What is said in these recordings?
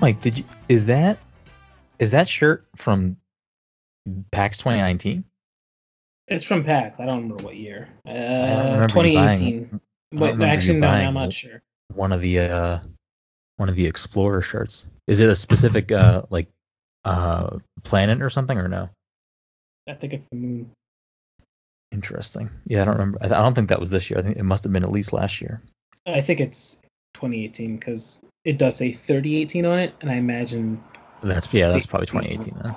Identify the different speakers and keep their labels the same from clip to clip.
Speaker 1: Mike, did you is that is that shirt from PAX 2019?
Speaker 2: It's from PAX. I don't remember what year. Uh,
Speaker 1: remember you buying
Speaker 2: 2018.
Speaker 1: I don't
Speaker 2: But actually, no, I'm not sure.
Speaker 1: One of the uh one of the Explorer shirts. Is it a specific uh like uh planet or something or no?
Speaker 2: I think it's the moon.
Speaker 1: Interesting. Yeah, I don't remember. I I don't think that was this year. I think it must have been at least last year.
Speaker 2: I think it's 2018 because it does say 3018 on it, and I imagine.
Speaker 1: That's yeah, that's probably 2018 then.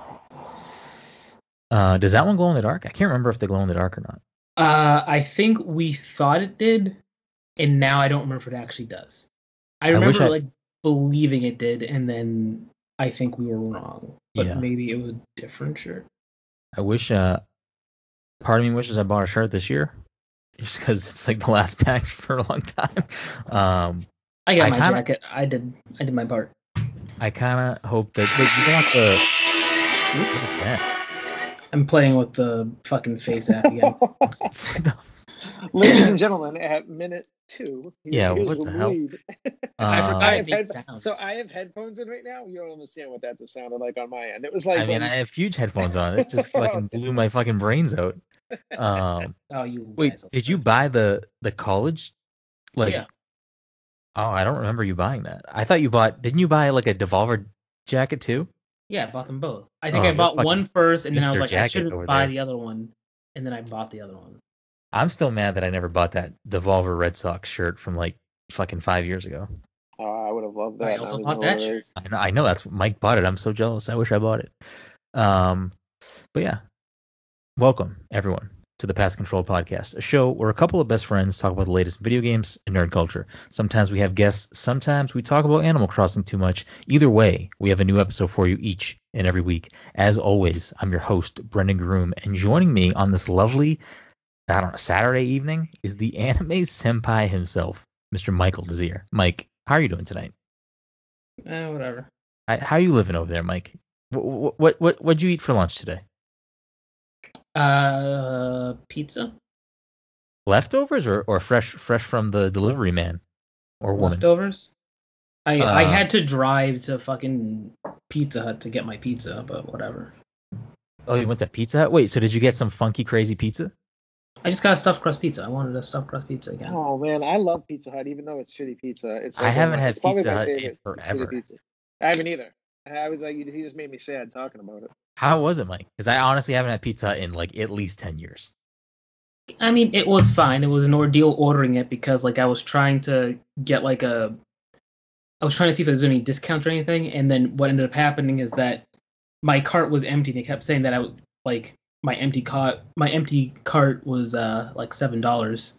Speaker 1: Uh, does that one glow in the dark? I can't remember if they glow in the dark or not.
Speaker 2: Uh, I think we thought it did, and now I don't remember if it actually does. I
Speaker 1: I
Speaker 2: remember
Speaker 1: I-
Speaker 2: like believing it did, and then I think we were wrong. But
Speaker 1: Yeah.
Speaker 2: maybe it was a different shirt.
Speaker 1: I wish. Uh, part of me wishes I bought a shirt this year, just because it's like the last PAX for a long time. Um,
Speaker 2: I got
Speaker 1: I
Speaker 2: my
Speaker 1: kinda-
Speaker 2: jacket. I did. I did my part.
Speaker 1: I kind of hope that. Wait, you got the. Oops. What is that?
Speaker 2: I'm playing with the fucking face app again.
Speaker 3: Ladies and gentlemen, at minute two, here-
Speaker 1: Yeah,
Speaker 3: here's
Speaker 1: what
Speaker 3: the
Speaker 1: the hell?
Speaker 3: lead.
Speaker 2: I
Speaker 1: Uh,
Speaker 2: forgot
Speaker 3: I have head- So I have headphones in right now. You don't understand what that just sounded like on my end. It was like
Speaker 1: I mean,
Speaker 3: when-
Speaker 1: I have huge headphones on. It just fucking blew my fucking brains out. Um,
Speaker 2: oh, you.
Speaker 1: wait, did you buy the the college? Like,
Speaker 2: Yeah.
Speaker 1: Oh, I don't remember you buying that. I thought you bought. Didn't you buy like a Devolver jacket too?
Speaker 2: Yeah, I bought them both. I think
Speaker 1: Oh,
Speaker 2: I bought one first, and then I was
Speaker 1: Mr.
Speaker 2: like, I shouldn't buy
Speaker 1: there.
Speaker 2: the other one, and then I bought the other one.
Speaker 1: I'm still mad that I never bought that Devolver Red Sox shirt from like fucking five years ago.
Speaker 3: oh, I would have loved that.
Speaker 2: I also
Speaker 3: was
Speaker 2: bought that shirt.
Speaker 1: I know, I know that's Mike bought it. I'm so jealous. I wish I bought it. Um, but yeah, welcome everyone to the Pass Control Podcast, a show where a couple of best friends talk about the latest video games and nerd culture. Sometimes we have guests, sometimes we talk about Animal Crossing too much. Either way, we have a new episode for you each and every week. As always, I'm your host Brendan Groom, and joining me on this lovely, I don't know, Saturday evening is the anime senpai himself, Mr. Michael Desir. Mike, how are you doing tonight?
Speaker 2: Eh, whatever.
Speaker 1: I, how you living over there, Mike? What what what what'd you eat for lunch today?
Speaker 2: Uh, pizza
Speaker 1: Leftovers or, or fresh fresh from the delivery man or woman?
Speaker 2: leftovers. I I
Speaker 1: Uh,
Speaker 2: had to drive to fucking Pizza Hut to get my pizza, but whatever.
Speaker 1: Oh, you went to Pizza Hut. Wait, so did you get some funky crazy pizza?
Speaker 2: I just got a stuffed crust pizza. I wanted a stuffed crust pizza again.
Speaker 3: Oh man, I love Pizza Hut, even though it's shitty pizza. It's
Speaker 1: I
Speaker 3: like one of
Speaker 1: haven't
Speaker 3: my-
Speaker 1: had
Speaker 3: it's probably
Speaker 1: Pizza Hut in forever.
Speaker 3: Pizza. I haven't either. I was like, you he just made me sad talking about it.
Speaker 1: How was it, Mike? Because I honestly haven't had Pizza in like at least ten years.
Speaker 2: I mean, it was fine. It was an ordeal ordering it because like I was trying to get like a, I was trying to see if there was any discount or anything, and then what ended up happening is that my cart was empty. They kept saying that I would like my empty cart, my empty cart was uh like seven dollars.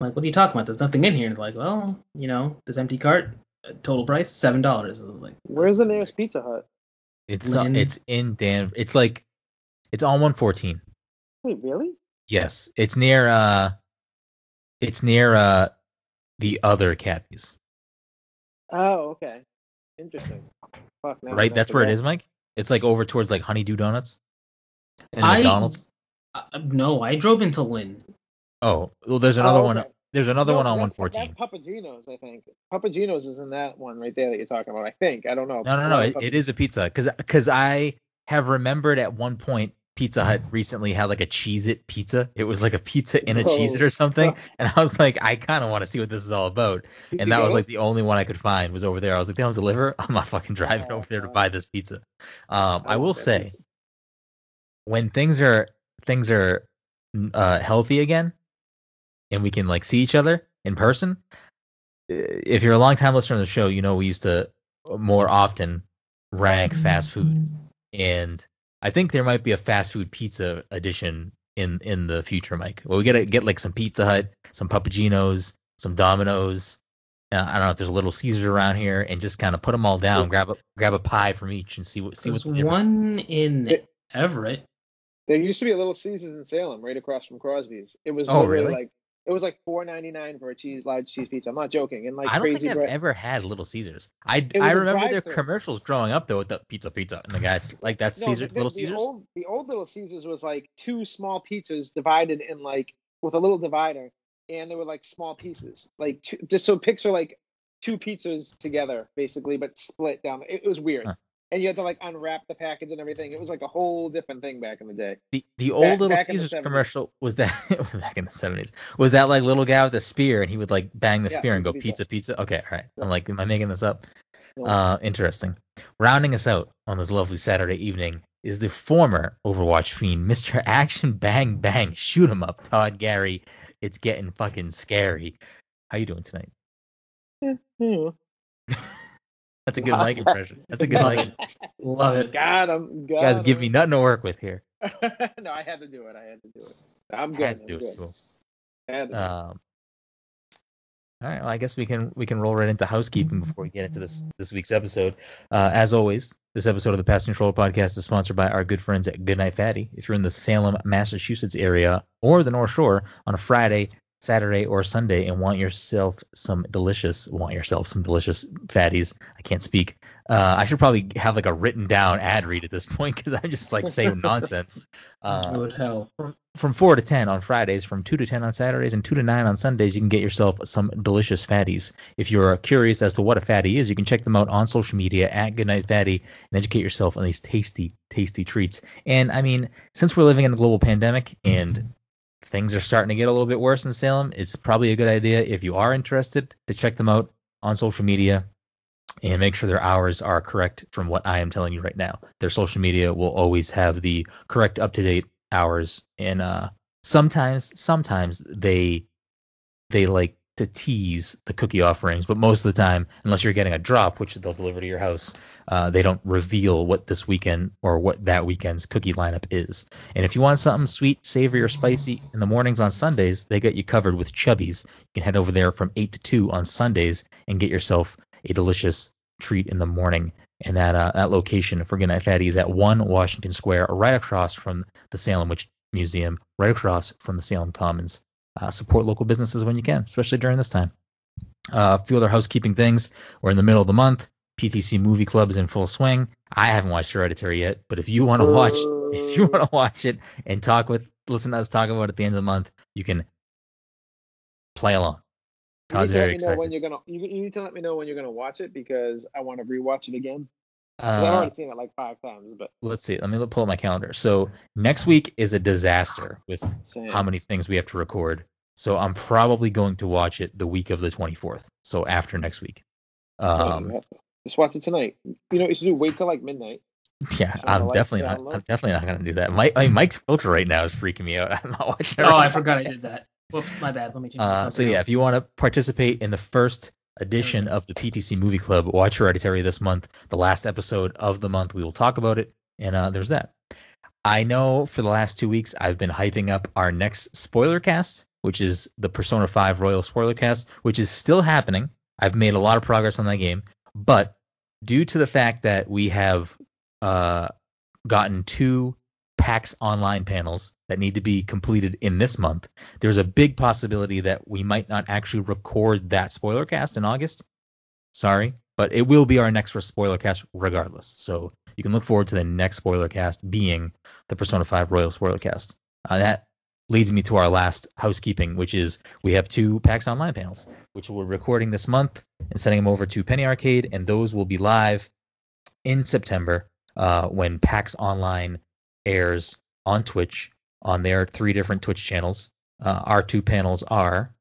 Speaker 2: Like, what are you talking about? There's nothing in here. And they're like, well, you know, this empty cart, uh, total price seven dollars. I was like,
Speaker 3: Where's the nearest Pizza Hut?
Speaker 1: It's uh, it's in Dan. It's like it's on 114.
Speaker 3: Wait, really?
Speaker 1: Yes, it's near uh, it's near uh, the other Kappy's.
Speaker 3: Oh, okay. Interesting. Fuck,
Speaker 1: Right, that's where it
Speaker 3: to
Speaker 1: is, Mike. It's like over towards like Honeydew Donuts and
Speaker 2: I-
Speaker 1: McDonald's.
Speaker 2: uh, no, I drove into Lynn.
Speaker 1: Oh, well, there's
Speaker 3: go.
Speaker 1: another
Speaker 3: Oh,
Speaker 1: one. There's another
Speaker 3: No,
Speaker 1: one on
Speaker 3: that's-
Speaker 1: 114.
Speaker 3: That's Papa Gino's, I think. Papa Gino's is in that one right there that you're talking about. I think. I don't know.
Speaker 1: No, no, no. It, it is a pizza because because I have remembered at one point Pizza Hut recently had like a Cheez It pizza. It was like a pizza in a
Speaker 3: Oh.
Speaker 1: Cheez It or something, and I was like, I kind of want to see what this is all about.
Speaker 3: Did
Speaker 1: and that was like the only one I could find was over there. I was like, they don't deliver. I'm not fucking driving
Speaker 3: Oh,
Speaker 1: over there to buy this pizza. Um, I
Speaker 3: love
Speaker 1: will say
Speaker 3: pizza.
Speaker 1: when things are things are uh, healthy again, and we can like see each other in person. If you're a long time listener of the show, you know we used to more often rank fast food, and I think there might be a fast food pizza edition in in the future, Mike. Well, we gotta get like some Pizza Hut, some Papa Ginos, some Domino's. Uh, I don't know if there's a Little Caesars around here, and just kind of put them all down, grab a grab a pie from each, and see what see what
Speaker 2: There's
Speaker 1: the
Speaker 2: one in
Speaker 3: It-
Speaker 2: Everett.
Speaker 3: There used to be a little Caesars in Salem, right across from Crosby's. It was
Speaker 1: Oh, really?
Speaker 3: like it was like four ninety nine for a cheese large cheese pizza. I'm not joking. And like
Speaker 1: I don't
Speaker 3: crazy
Speaker 1: think I've
Speaker 3: bread.
Speaker 1: ever had Little Caesars. I, I remember their commercials growing up though with the pizza pizza and the guys like that's
Speaker 3: No,
Speaker 1: Caesar
Speaker 3: the,
Speaker 1: Little
Speaker 3: the
Speaker 1: Caesars.
Speaker 3: Old, the old Little Caesars was like two small pizzas divided in like with a little divider, and they were like small pieces, like two, just so picture like two pizzas together basically, but split down. It, it was weird.
Speaker 1: Huh.
Speaker 3: And you had to like unwrap the package and everything. It was like a whole different thing back in the day.
Speaker 1: The the old Little
Speaker 3: back
Speaker 1: Caesars commercial was that back in the seventies was that like little guy with the spear and he would like bang the
Speaker 3: Yeah,
Speaker 1: spear and go
Speaker 3: pizza,
Speaker 1: pizza pizza. Okay, all right.
Speaker 3: Yeah.
Speaker 1: I'm like, am I making this up? Uh, interesting. Rounding us out on this lovely Saturday evening is the former Overwatch fiend, Mr. Action Bang Bang, shoot 'em up, Todd Gary. It's getting fucking scary. How you doing tonight?
Speaker 3: Hmm.
Speaker 1: That's a good Mike impression. That's a good mic.
Speaker 2: Love it.
Speaker 3: Got him. Got
Speaker 1: You guys give me nothing to work with here.
Speaker 3: no, I had to do it. I had to do it. I'm good.
Speaker 1: Had to
Speaker 3: I'm
Speaker 1: do it,
Speaker 3: good.
Speaker 1: cool.
Speaker 3: I had to do it.
Speaker 1: Um, all right. Well, I guess we can we can roll right into housekeeping before we get into this this week's episode. Uh, as always, this episode of the Past Control Podcast is sponsored by our good friends at Goodnight Fatty. If you're in the Salem, Massachusetts area or the North Shore on a Friday, Saturday, or Sunday and want yourself some delicious want yourself some delicious fatties, I can't speak. Uh, I should probably have like a written down ad read at this point because I'm just like saying nonsense. Uh,
Speaker 2: Good hell.
Speaker 1: from from four to ten on Fridays, from two to ten on Saturdays, and two to nine on Sundays, you can get yourself some delicious fatties. If you're curious as to what a fatty is, you can check them out on social media at Goodnight Fatty and educate yourself on these tasty, tasty treats. And I mean, since we're living in a global pandemic and things are starting to get a little bit worse in Salem, it's probably a good idea if you are interested to check them out on social media and make sure their hours are correct from what I am telling you right now. Their social media will always have the correct up to date hours and uh sometimes sometimes they they like to tease the cookie offerings, but most of the time, unless you're getting a drop, which they'll deliver to your house, uh, they don't reveal what this weekend or what that weekend's cookie lineup is. And if you want something sweet, savory, or spicy in the mornings on Sundays, they got you covered with Chubbies. You can head over there from 8 to 2 on Sundays and get yourself a delicious treat in the morning. And that uh, that location for Goodnight Fatty is at 1 Washington Square, right across from the Salem Witch Museum, right across from the Salem Commons. Uh, support local businesses when you can, especially during this time. Uh, a few other housekeeping things. We're in the middle of the month. PTC Movie Club is in full swing. I haven't watched Hereditary yet, but if you want to watch, if you want to watch it and talk with, listen to us talk about it at the end of the month, you can play along.
Speaker 3: You need
Speaker 1: Todd's very
Speaker 3: me know when you're gonna. You, you need to let me know when you're gonna watch it because I want to rewatch it again. 'Cause I've
Speaker 1: Uh,
Speaker 3: already seen it like five times, but
Speaker 1: let's see. Let me pull up my calendar. So next week is a disaster with
Speaker 3: same.
Speaker 1: how many things we have to record. So I'm probably going to watch it the week of the 24th. So after next week.
Speaker 3: No, you
Speaker 1: Um,
Speaker 3: have to. Just watch it tonight. You know what you should do? Wait till like midnight.
Speaker 1: yeah, I'm
Speaker 3: lights
Speaker 1: definitely not.
Speaker 3: low.
Speaker 1: I'm definitely not gonna do that. Mike, I mean, Mike's filter right now is freaking me out. I'm not watching. it
Speaker 2: Oh, I forgot I did that. Whoops, my bad. Let me change.
Speaker 1: Uh,
Speaker 2: to
Speaker 1: so
Speaker 2: something
Speaker 1: yeah,
Speaker 2: else.
Speaker 1: if you want to participate in the first edition of the PTC Movie Club, watch Hereditary this month. The last episode of the month, we will talk about it, and uh, there's that. I know for the last two weeks I've been hyping up our next spoiler cast, which is the Persona 5 Royal spoiler cast, which is still happening. I've made a lot of progress on that game, but due to the fact that we have uh, gotten two PAX online panels that need to be completed in this month, there's a big possibility that we might not actually record that spoiler cast in August. Sorry, but it will be our next for spoiler cast regardless. So you can look forward to the next spoiler cast being the Persona 5 Royal spoiler cast. Uh, that leads me to our last housekeeping, which is we have two PAX Online panels, which we're recording this month and sending them over to Penny Arcade, and those will be live in September uh, when PAX Online airs on Twitch on their three different Twitch channels. Uh, our two panels are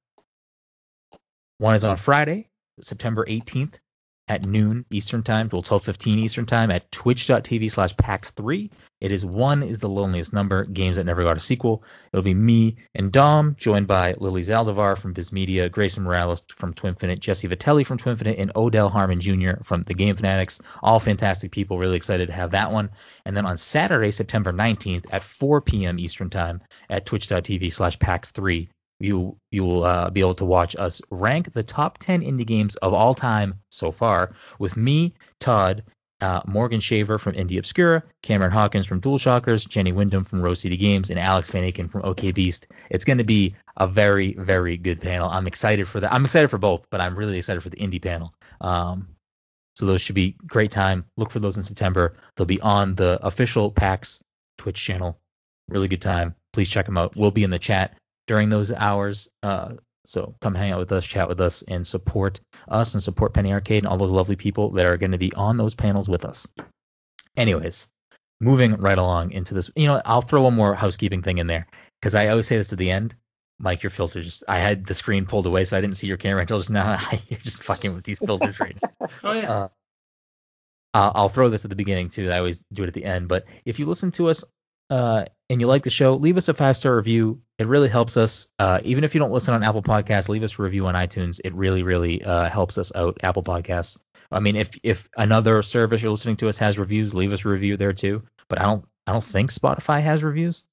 Speaker 1: one is on Friday, September 18th at noon Eastern Time till 12:15 Eastern Time at twitch.tv slash pax3. It is one is the loneliest number, games that never got a sequel. It'll be me and Dom, joined by Lily Zaldivar from Viz Media, Grayson Morales from Twinfinite, Jesse Vitelli from Twinfinite, and Odell Harmon Jr. from The Game Fanatics. All fantastic people. Really excited to have that one. And then on Saturday, September 19th at 4 p.m. Eastern Time at twitch.tv slash pax3, you you will uh, be able to watch us rank the top 10 indie games of all time so far with me, Todd, uh, Morgan Shaver from Indie Obscura, Cameron Hawkins from Dual Shockers, Jenny Windom from Rose City Games, and Alex Van Aken from OK Beast. It's going to be a very very good panel. I'm excited for that. I'm excited for both, but I'm really excited for the indie panel. Um, so those should be great time. Look for those in September. They'll be on the official PAX Twitch channel. Really good time. Please check them out. We'll be in the chat during those hours. Uh, So come hang out with us, chat with us, and support us and support Penny Arcade and all those lovely people that are going to be on those panels with us. Anyways, moving right along into this, you know, I'll throw one more housekeeping thing in there because I always say this at the end. Mike, your filter just, I had the screen pulled away, so I didn't see your camera until just now. You're just fucking with these filters right now.
Speaker 2: Oh yeah.
Speaker 1: Uh, I'll, I'll throw this at the beginning too. I always do it at the end. But if you listen to us uh, and you like the show, leave us a five star review. It really helps us. Uh, even if you don't listen on Apple Podcasts, leave us a review on iTunes. It really, really uh, helps us out. Apple Podcasts. I mean, if if another service you're listening to us has reviews, leave us a review there too. But I don't I don't think Spotify has reviews,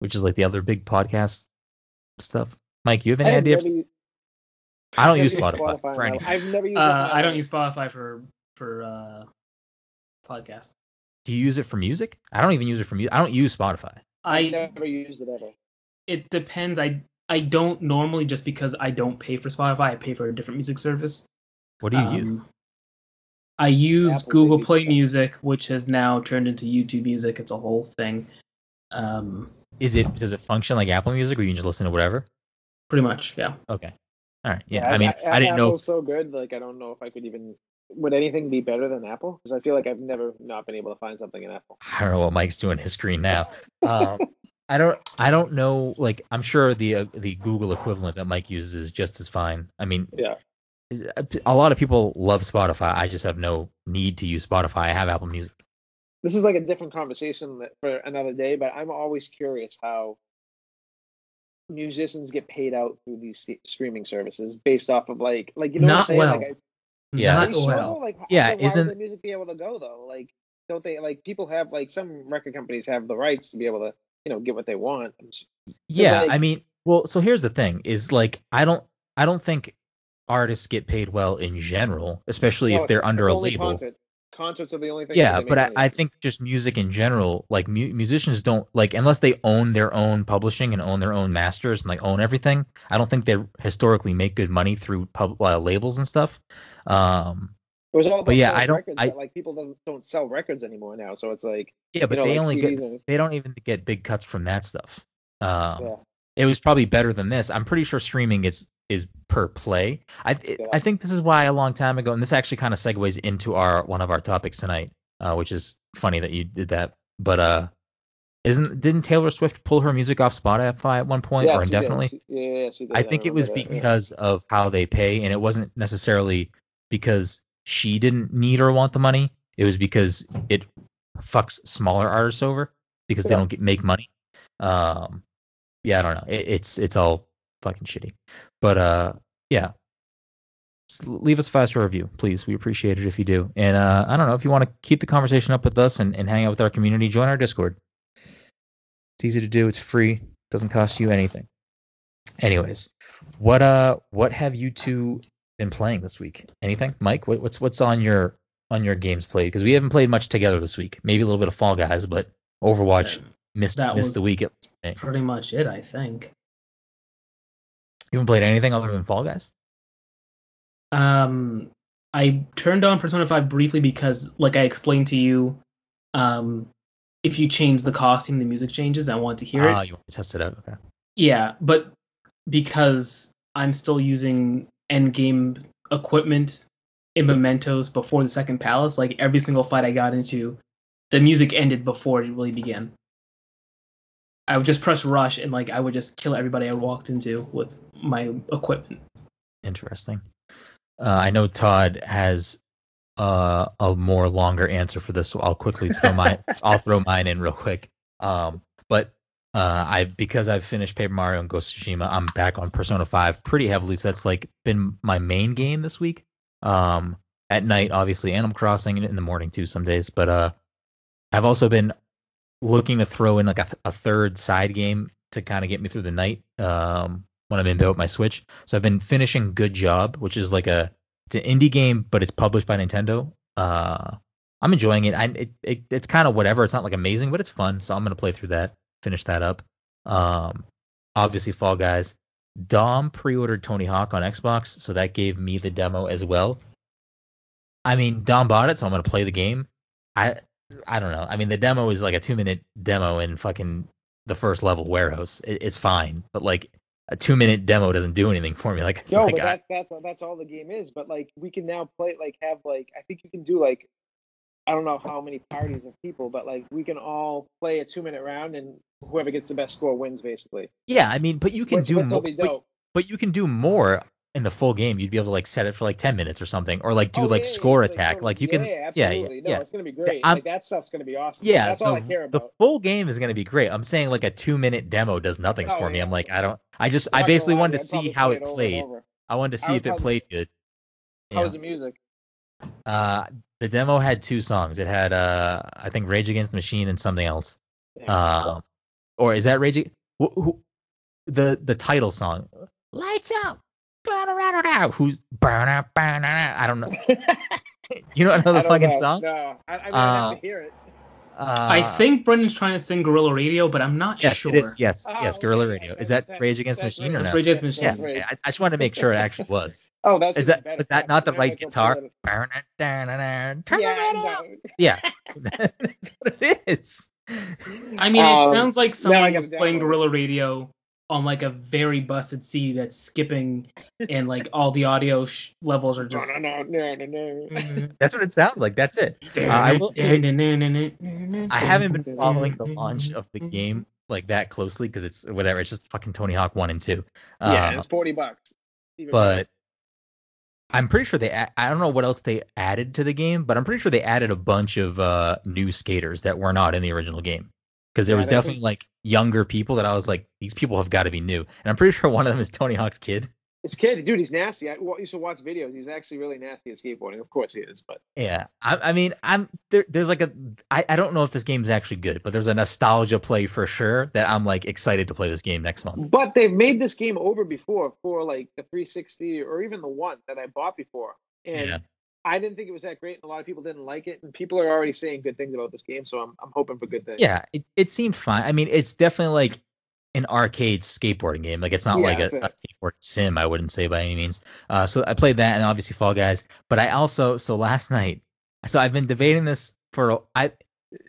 Speaker 1: which is like the other big podcast stuff. Mike, you have any
Speaker 3: I
Speaker 1: idea?
Speaker 3: never
Speaker 1: If, I don't use
Speaker 3: used
Speaker 1: Spotify, for
Speaker 3: in
Speaker 1: any.
Speaker 3: I've never used. it
Speaker 2: Uh, I don't use Spotify for for uh, podcasts.
Speaker 1: Do you use it for music? I don't even use it for music. I don't use Spotify.
Speaker 3: I've never used it ever.
Speaker 2: it depends. I I don't normally just because I don't pay for Spotify. I pay for a different music service.
Speaker 1: What do you
Speaker 2: Um,
Speaker 1: use?
Speaker 2: I use
Speaker 3: Apple
Speaker 2: Google Play Music, which has now turned into YouTube Music. It's a whole thing. Um,
Speaker 1: Is it does it function like Apple Music, or you can just listen to whatever?
Speaker 2: pretty much, yeah.
Speaker 1: Okay. All right. Yeah. I mean, I didn't know.
Speaker 3: Apple's so good. Like I don't know if I could even. Would anything be better than Apple? Because I feel like I've never not been able to find something in Apple.
Speaker 1: I don't know what Mike's doing his screen now. Um, I don't. I don't know. Like, I'm sure the uh, the Google equivalent that Mike uses is just as fine. I mean,
Speaker 3: Yeah.
Speaker 1: a lot of people love Spotify. I just have no need to use Spotify. I have Apple Music.
Speaker 3: This is like a different conversation for another day, but I'm always curious how musicians get paid out through these streaming services based off of like like you know
Speaker 2: Not
Speaker 3: what I'm saying?
Speaker 2: well.
Speaker 3: Like, I,
Speaker 1: Yeah.
Speaker 2: Not
Speaker 3: you
Speaker 2: well.
Speaker 3: Like,
Speaker 1: Yeah,
Speaker 3: then why
Speaker 1: isn't-
Speaker 3: would the music be able to go though? Like, don't they like people have like some record companies have the rights to be able to you know get what they want?
Speaker 1: Yeah.
Speaker 3: like-
Speaker 1: I mean, well, so here's the thing: is like I don't. I don't think artists get paid well in general, especially
Speaker 3: No,
Speaker 1: if they're under a label.
Speaker 3: Concerts. concerts are the only thing.
Speaker 1: Yeah, but I, I think just music in general, like mu- musicians don't like unless they own their own publishing and own their own masters and like own everything. I don't think they historically make good money through pub uh, labels and stuff. Um,
Speaker 3: it was all about
Speaker 1: but yeah, I don't-
Speaker 3: Records,
Speaker 1: I-
Speaker 3: but, like people don't don't sell records anymore now, so it's like
Speaker 1: yeah, but
Speaker 3: you know
Speaker 1: they
Speaker 3: like
Speaker 1: only
Speaker 3: CDs
Speaker 1: get
Speaker 3: and,
Speaker 1: they don't even get big cuts from that stuff. Um,
Speaker 3: yeah.
Speaker 1: it was probably better than this. I'm pretty sure streaming is is per play. I
Speaker 3: Yeah.
Speaker 1: I think this is why a long time ago, and this actually kind of segues into our one of our topics tonight, uh, which is funny that you did that. But uh, isn't didn't Taylor Swift pull her music off Spotify at one point
Speaker 3: yeah,
Speaker 1: or indefinitely?
Speaker 3: She- yeah, yeah, she did.
Speaker 1: I think it was
Speaker 3: that,
Speaker 1: because of how they pay, and it wasn't necessarily because she didn't need or want the money. It was because it fucks smaller artists over because they don't get make money. Um, yeah, I don't know. It, it's it's all fucking shitty. But uh, yeah. Just leave us a five star review, please. We appreciate it if you do. And uh, I don't know if you want to keep the conversation up with us and, and hang out with our community, join our Discord. It's easy to do. It's free. Doesn't cost you anything. Anyways, what uh what have you two been playing this week? Anything, Mike? What, what's what's on your on your games played? Because we haven't played much together this week. Maybe a little bit of Fall Guys, but Overwatch missed
Speaker 2: That
Speaker 1: missed the week.
Speaker 2: Pretty much it, I think.
Speaker 1: You haven't played anything other than Fall Guys?
Speaker 2: Um, I turned on Persona 5 briefly because, like I explained to you, um, if you change the costume, the music changes. I want to hear
Speaker 1: Ah,
Speaker 2: it.
Speaker 1: Ah, you want to test it out? Okay.
Speaker 2: Yeah, but because I'm still using endgame equipment in mementos before the second palace, like every single fight I got into, the music ended before it really began. I would just press rush and like I would just kill everybody I walked into with my equipment.
Speaker 1: Interesting. Uh, I know Todd has uh, a more longer answer for this, so I'll quickly throw my I'll throw mine in real quick. Um, but uh, I because I've finished Paper Mario and Ghost of Tsushima, I'm back on Persona 5 pretty heavily. So that's like been my main game this week. Um, at night, obviously, Animal Crossing, and in the morning too some days. But uh, I've also been looking to throw in like a, th- a third side game to kind of get me through the night. Um, when I'm in bed with my Switch. So I've been finishing Good Job, which is like a it's an indie game, but it's published by Nintendo. Uh, I'm enjoying it. I it, it it's kind of whatever. It's not like amazing, but it's fun. So I'm gonna play through that, finish that up. Um, obviously Fall Guys. Dom pre-ordered Tony Hawk on Xbox, so that gave me the demo as well. I mean, Dom bought it, so I'm gonna play the game. I I don't know. I mean, the demo is like a two minute demo in fucking the first level warehouse. It, it's fine, but like a two minute demo doesn't do anything for me. Like,
Speaker 3: No,
Speaker 1: like
Speaker 3: but
Speaker 1: I-
Speaker 3: that's that's that's all the game is. But like we can now play like have like I think you can do like I don't know how many parties of people, but like we can all play a two minute round and whoever gets the best score wins basically.
Speaker 1: yeah, I mean, but you can
Speaker 3: Which-
Speaker 1: do more. But, but you can do more in the full game. You'd be able to like set it for like ten minutes or something, or like do
Speaker 3: Oh,
Speaker 1: like
Speaker 3: yeah, yeah,
Speaker 1: score
Speaker 3: like,
Speaker 1: attack. Like you
Speaker 3: yeah,
Speaker 1: can,
Speaker 3: yeah,
Speaker 1: yeah, yeah,
Speaker 3: absolutely. no,
Speaker 1: yeah.
Speaker 3: it's gonna be great. Like that stuff's gonna be awesome.
Speaker 1: Yeah,
Speaker 3: that's all
Speaker 1: the,
Speaker 3: I care about.
Speaker 1: the full game is going to be great. I'm saying like a two minute demo does nothing
Speaker 3: Oh,
Speaker 1: for me. I'm like, I don't. I just, I
Speaker 3: gonna
Speaker 1: basically wanted to
Speaker 3: I'd
Speaker 1: see how it played.
Speaker 3: over.
Speaker 1: I wanted to see if it played good.
Speaker 3: How was the music?
Speaker 1: Uh, the demo had two songs. It had uh, I think Rage Against the Machine and something else. Um, or is that Rage? Ag- Who, who, the the title song? Lights out. Who's burn I don't know. You don't know the
Speaker 3: don't
Speaker 1: fucking
Speaker 3: know.
Speaker 1: song?
Speaker 3: No, I, I mean, I'd
Speaker 1: Uh,
Speaker 3: have to hear it.
Speaker 1: Uh,
Speaker 2: I think Brendan's trying to sing Gorilla Radio, but I'm not
Speaker 1: yes,
Speaker 2: sure.
Speaker 1: it is. Yes,
Speaker 3: Oh,
Speaker 1: yes,
Speaker 3: okay,
Speaker 1: Radio. Is that
Speaker 3: that's-
Speaker 1: Rage Against the Machine or
Speaker 3: Rage.
Speaker 1: no?
Speaker 2: Rage Against the
Speaker 3: That's
Speaker 1: Yeah,
Speaker 2: Machine.
Speaker 1: Yeah, I, I just wanted to make sure it actually was.
Speaker 3: Oh, that's
Speaker 1: Is
Speaker 3: even
Speaker 1: that
Speaker 3: better
Speaker 1: was that not the right guitar?
Speaker 3: play
Speaker 1: Burn it, down, and
Speaker 3: that.
Speaker 1: turn the
Speaker 3: Yeah,
Speaker 1: radio.
Speaker 3: no.
Speaker 1: Yeah, that's what it is.
Speaker 2: I mean,
Speaker 3: Um,
Speaker 2: it sounds like
Speaker 3: now
Speaker 2: someone
Speaker 3: gotta
Speaker 2: was playing. Gorilla Radio on like a very busted CD that's skipping, and like all the audio sh- levels are just.
Speaker 3: no, no, no, no, no.
Speaker 1: That's what it sounds like. That's it. Uh, I will. I haven't been following the launch of the game like that closely because it's whatever. It's just fucking Tony Hawk one and two.
Speaker 3: Yeah,
Speaker 1: Uh,
Speaker 3: it's forty bucks. Even better.
Speaker 1: but I'm pretty sure they. a- I don't know what else they added to the game, but I'm pretty sure they added a bunch of uh, new skaters that were not in the original game. Because there
Speaker 3: Yeah,
Speaker 1: was definitely like younger people that I was like, these people have got to be new. And I'm pretty sure one of them is Tony Hawk's kid.
Speaker 3: This kid, dude, he's nasty. I used to watch videos. He's actually really nasty at skateboarding. Of course he is, but
Speaker 1: Yeah, I, I mean, I'm there, there's like a I, I don't know if this game is actually good, but there's a nostalgia play for sure that I'm like excited to play this game next month.
Speaker 3: but they've made this game over before for like the 360 or even the one that I bought before, and
Speaker 1: Yeah.
Speaker 3: I didn't think it was that great, and a lot of people didn't like it, and people are already saying good things about this game, so I'm I'm hoping for good things.
Speaker 1: Yeah, it, it seemed fine. I mean, it's definitely like an arcade skateboarding game. Like it's not
Speaker 3: Yeah,
Speaker 1: like a, a skateboard sim, I wouldn't say by any means. Uh, so I played that and obviously Fall Guys. But I also so last night, so I've been debating this for I.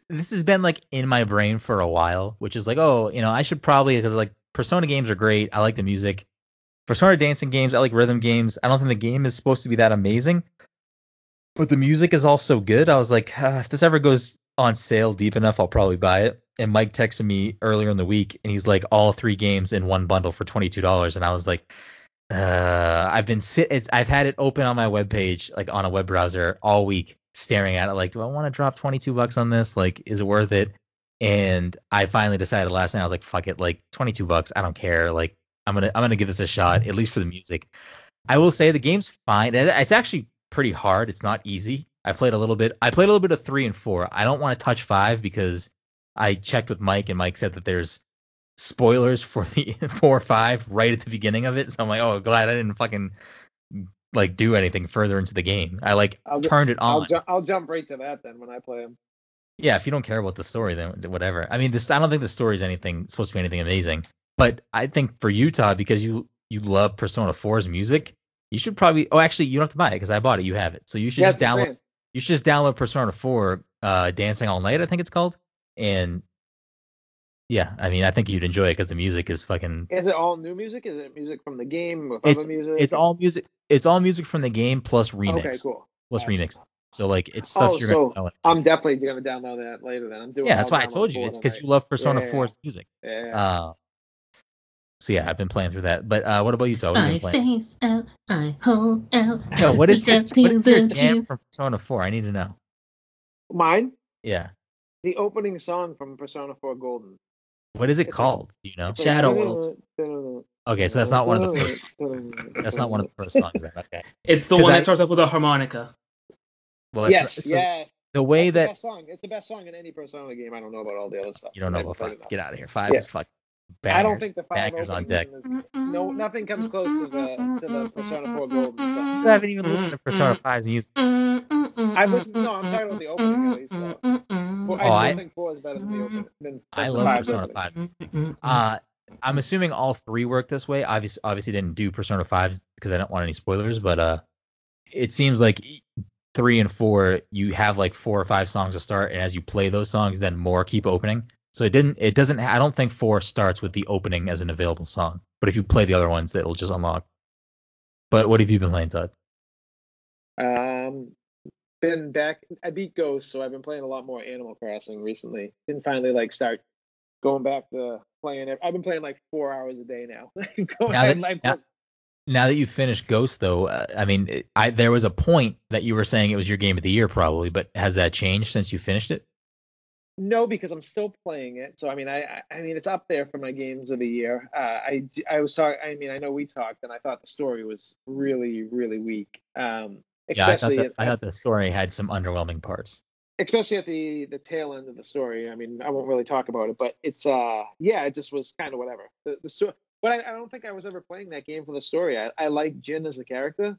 Speaker 1: This has been like in my brain for a while, which is like, oh, you know, I should probably because like Persona games are great. I like the music. Persona dancing games, I like rhythm games. I don't think the game is supposed to be that amazing, but the music is also good. I was like, ah, if this ever goes on sale deep enough, I'll probably buy it. And Mike texted me earlier in the week, and he's like, all three games in one bundle for twenty two dollars, and I was like, uh, I've been sit, it's I've had it open on my web page, like on a web browser all week, staring at it, like, do I want to drop twenty two bucks on this? Like, is it worth it? And I finally decided last night, I was like, fuck it, like twenty two bucks, I don't care, like I'm gonna I'm gonna give this a shot, at least for the music. I will say the game's fine. It's actually pretty hard. It's not easy. I played a little bit. I played a little bit of three and four. I don't want to touch five because I checked with Mike and Mike said that there's spoilers for the four or five right at the beginning of it. So I'm like, oh, glad I didn't fucking like do anything further into the game. I like
Speaker 3: I'll
Speaker 1: turned it
Speaker 3: I'll
Speaker 1: on.
Speaker 3: ju- I'll jump right to that then when I play them.
Speaker 1: Yeah, if you don't care about the story, then whatever. I mean, this I don't think the story is anything supposed to be anything amazing. But I think for Utah, because you you love Persona 4's music, you should probably. Oh, actually, you don't have to buy it because I bought it. You have it, so you should
Speaker 3: Yeah,
Speaker 1: just download. You should just download Persona 4, uh, Dancing All Night, I think it's called, and yeah, I mean, I think you'd enjoy it because the music is fucking.
Speaker 3: Is it all new music? Is it music from the game with
Speaker 1: It's
Speaker 3: other music?
Speaker 1: it's all music. It's all music from the game plus remix.
Speaker 3: Okay, cool.
Speaker 1: Plus remix. So like it's stuff
Speaker 3: Oh,
Speaker 1: you're
Speaker 3: so
Speaker 1: gonna.
Speaker 3: I'm definitely gonna download that later. Then I'm doing.
Speaker 1: Yeah, that's why I told you. It's because you love Persona
Speaker 3: Yeah.
Speaker 1: 4's music.
Speaker 3: Yeah.
Speaker 1: Uh, so yeah, I've been playing through that. But uh, what about you, Todd? What have you
Speaker 4: I
Speaker 1: playing?
Speaker 4: face out, I hold out.
Speaker 1: Yo, what is your,
Speaker 4: Step
Speaker 1: what is your jam
Speaker 4: you.
Speaker 1: from Persona 4? I need to know.
Speaker 3: Mine,
Speaker 1: Yeah.
Speaker 3: the opening song from Persona 4 Golden.
Speaker 1: What is it
Speaker 3: It's a-
Speaker 1: called? Do you know?
Speaker 2: Shadow World.
Speaker 1: Okay, so that's not one of the first. That's not one of the first songs. Then. Okay.
Speaker 2: It's the
Speaker 1: 'Cause
Speaker 2: one
Speaker 1: I-
Speaker 2: that starts off with a harmonica.
Speaker 1: Well, it's
Speaker 3: Yes,
Speaker 1: not- so
Speaker 3: yes.
Speaker 1: The way
Speaker 3: That's the
Speaker 1: that
Speaker 3: best song. It's the best song in any Persona game. I don't know about all the other stuff.
Speaker 1: you don't know
Speaker 3: I haven't
Speaker 1: about
Speaker 3: played
Speaker 1: five.
Speaker 3: enough.
Speaker 1: Get out of here. Five
Speaker 3: Yeah.
Speaker 1: is fucking bangers.
Speaker 3: I don't think the five
Speaker 1: bangers on deck.
Speaker 3: is- No, nothing comes close to the to the Persona 4 Golden song.
Speaker 1: You haven't even listened to Persona 5's music.
Speaker 3: I've listened. No, I'm talking about the opening at least. Though. Well,
Speaker 1: Oh,
Speaker 3: I still
Speaker 1: I-
Speaker 3: think four is better than the opening. Than, than
Speaker 1: I
Speaker 3: the
Speaker 1: love
Speaker 3: five's
Speaker 1: Persona
Speaker 3: opening.
Speaker 1: 5. Uh, I'm assuming all three work this way. Obviously, obviously didn't do Persona 5s because I don't want any spoilers, but uh, it seems like three and four, you have like four or five songs to start, and as you play those songs, then more keep opening. So it didn't. It doesn't. I don't think four starts with the opening as an available song. But if you play the other ones, it'll just unlock. But what have you been playing, Todd?
Speaker 3: Um, been back. I beat Ghost, so I've been playing a lot more Animal Crossing recently. Didn't finally like start going back to playing it. I've been playing like four hours a day now.
Speaker 1: Now that-
Speaker 3: I-
Speaker 1: now- Now that you've finished Ghost, though, uh, I mean, it- I there was a point that you were saying it was your game of the year, probably. But has that changed since you finished it?
Speaker 3: No, because I'm still playing it. So I mean, I I I mean, it's up there for my games of the year. Uh, I was talking. I mean, I know we talked, and I thought the story was really really weak. Um,
Speaker 1: Yeah, I thought,
Speaker 3: especially at,
Speaker 1: I thought the story had some underwhelming parts.
Speaker 3: especially at the the tail end of the story. I mean, I won't really talk about it, but it's uh yeah, it just was kind of whatever. The the story, but I, I don't think I was ever playing that game for the story. I I like Jin as a character,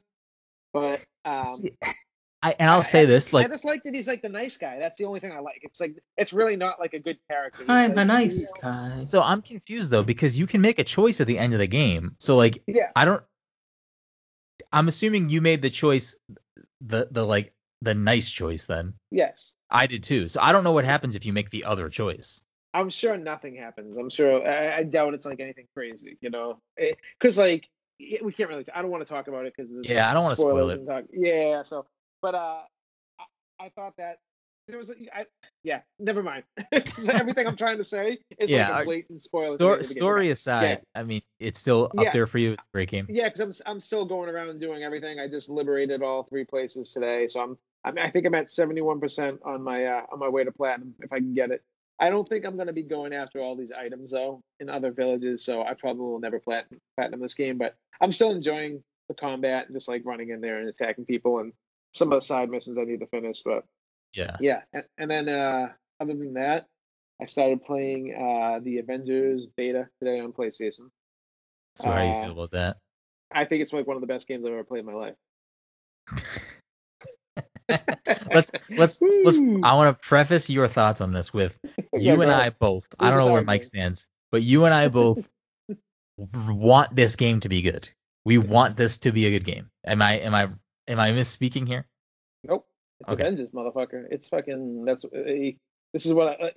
Speaker 3: but um.
Speaker 1: See, I, and I'll
Speaker 3: I-
Speaker 1: say this, like,
Speaker 3: I just like that he's like the nice guy. That's the only thing I like. It's like it's really not like a good character.
Speaker 2: I'm
Speaker 3: like-
Speaker 2: a nice guy.
Speaker 1: so I'm confused though because you can make a choice at the end of the game. So like,
Speaker 3: Yeah.
Speaker 1: I don't. I'm assuming you made the choice, the the like the nice choice. Then
Speaker 3: Yes.
Speaker 1: I did too. So I don't know what happens if you make the other choice.
Speaker 3: I'm sure nothing happens. I'm sure. I, I doubt it's like anything crazy. You know, because like we can't really. I don't want to talk about it because
Speaker 1: Yeah, I don't wanna spoil it.
Speaker 3: Talk, yeah. So, but uh, I, I thought that there was. A, I, yeah. Never mind. Everything I'm trying to say is
Speaker 1: Yeah,
Speaker 3: like a blatant spoiler. to the
Speaker 1: Story, aside, I mean, it's still up
Speaker 3: Yeah.
Speaker 1: there for you. Great game.
Speaker 3: Yeah, because I'm I'm still going around doing everything. I just liberated all three places today, so I'm I'm I think I'm at 71% on my uh, on my way to platinum if I can get it. I don't think I'm gonna be going after all these items though in other villages, so I probably will never platinum platinum this game. But I'm still enjoying the combat and just like running in there and attacking people and some of the side missions I need to finish. But
Speaker 1: Yeah.
Speaker 3: yeah, and, and then uh, other than that, I started playing uh, the Avengers beta today on PlayStation.
Speaker 1: So how do you
Speaker 3: Uh,
Speaker 1: feel about that?
Speaker 3: I think it's like one of the best games I've ever played in my life.
Speaker 1: let's let's let's I want to preface your thoughts on this with you
Speaker 3: go
Speaker 1: and I both. I don't know where Mike stands, but you and I both want this game to be good. We want this to be a good game. Am I am I am I misspeaking here?
Speaker 3: Nope. It's
Speaker 1: Okay.
Speaker 3: Avengers, motherfucker. It's fucking. That's. Uh, this is what I. Uh,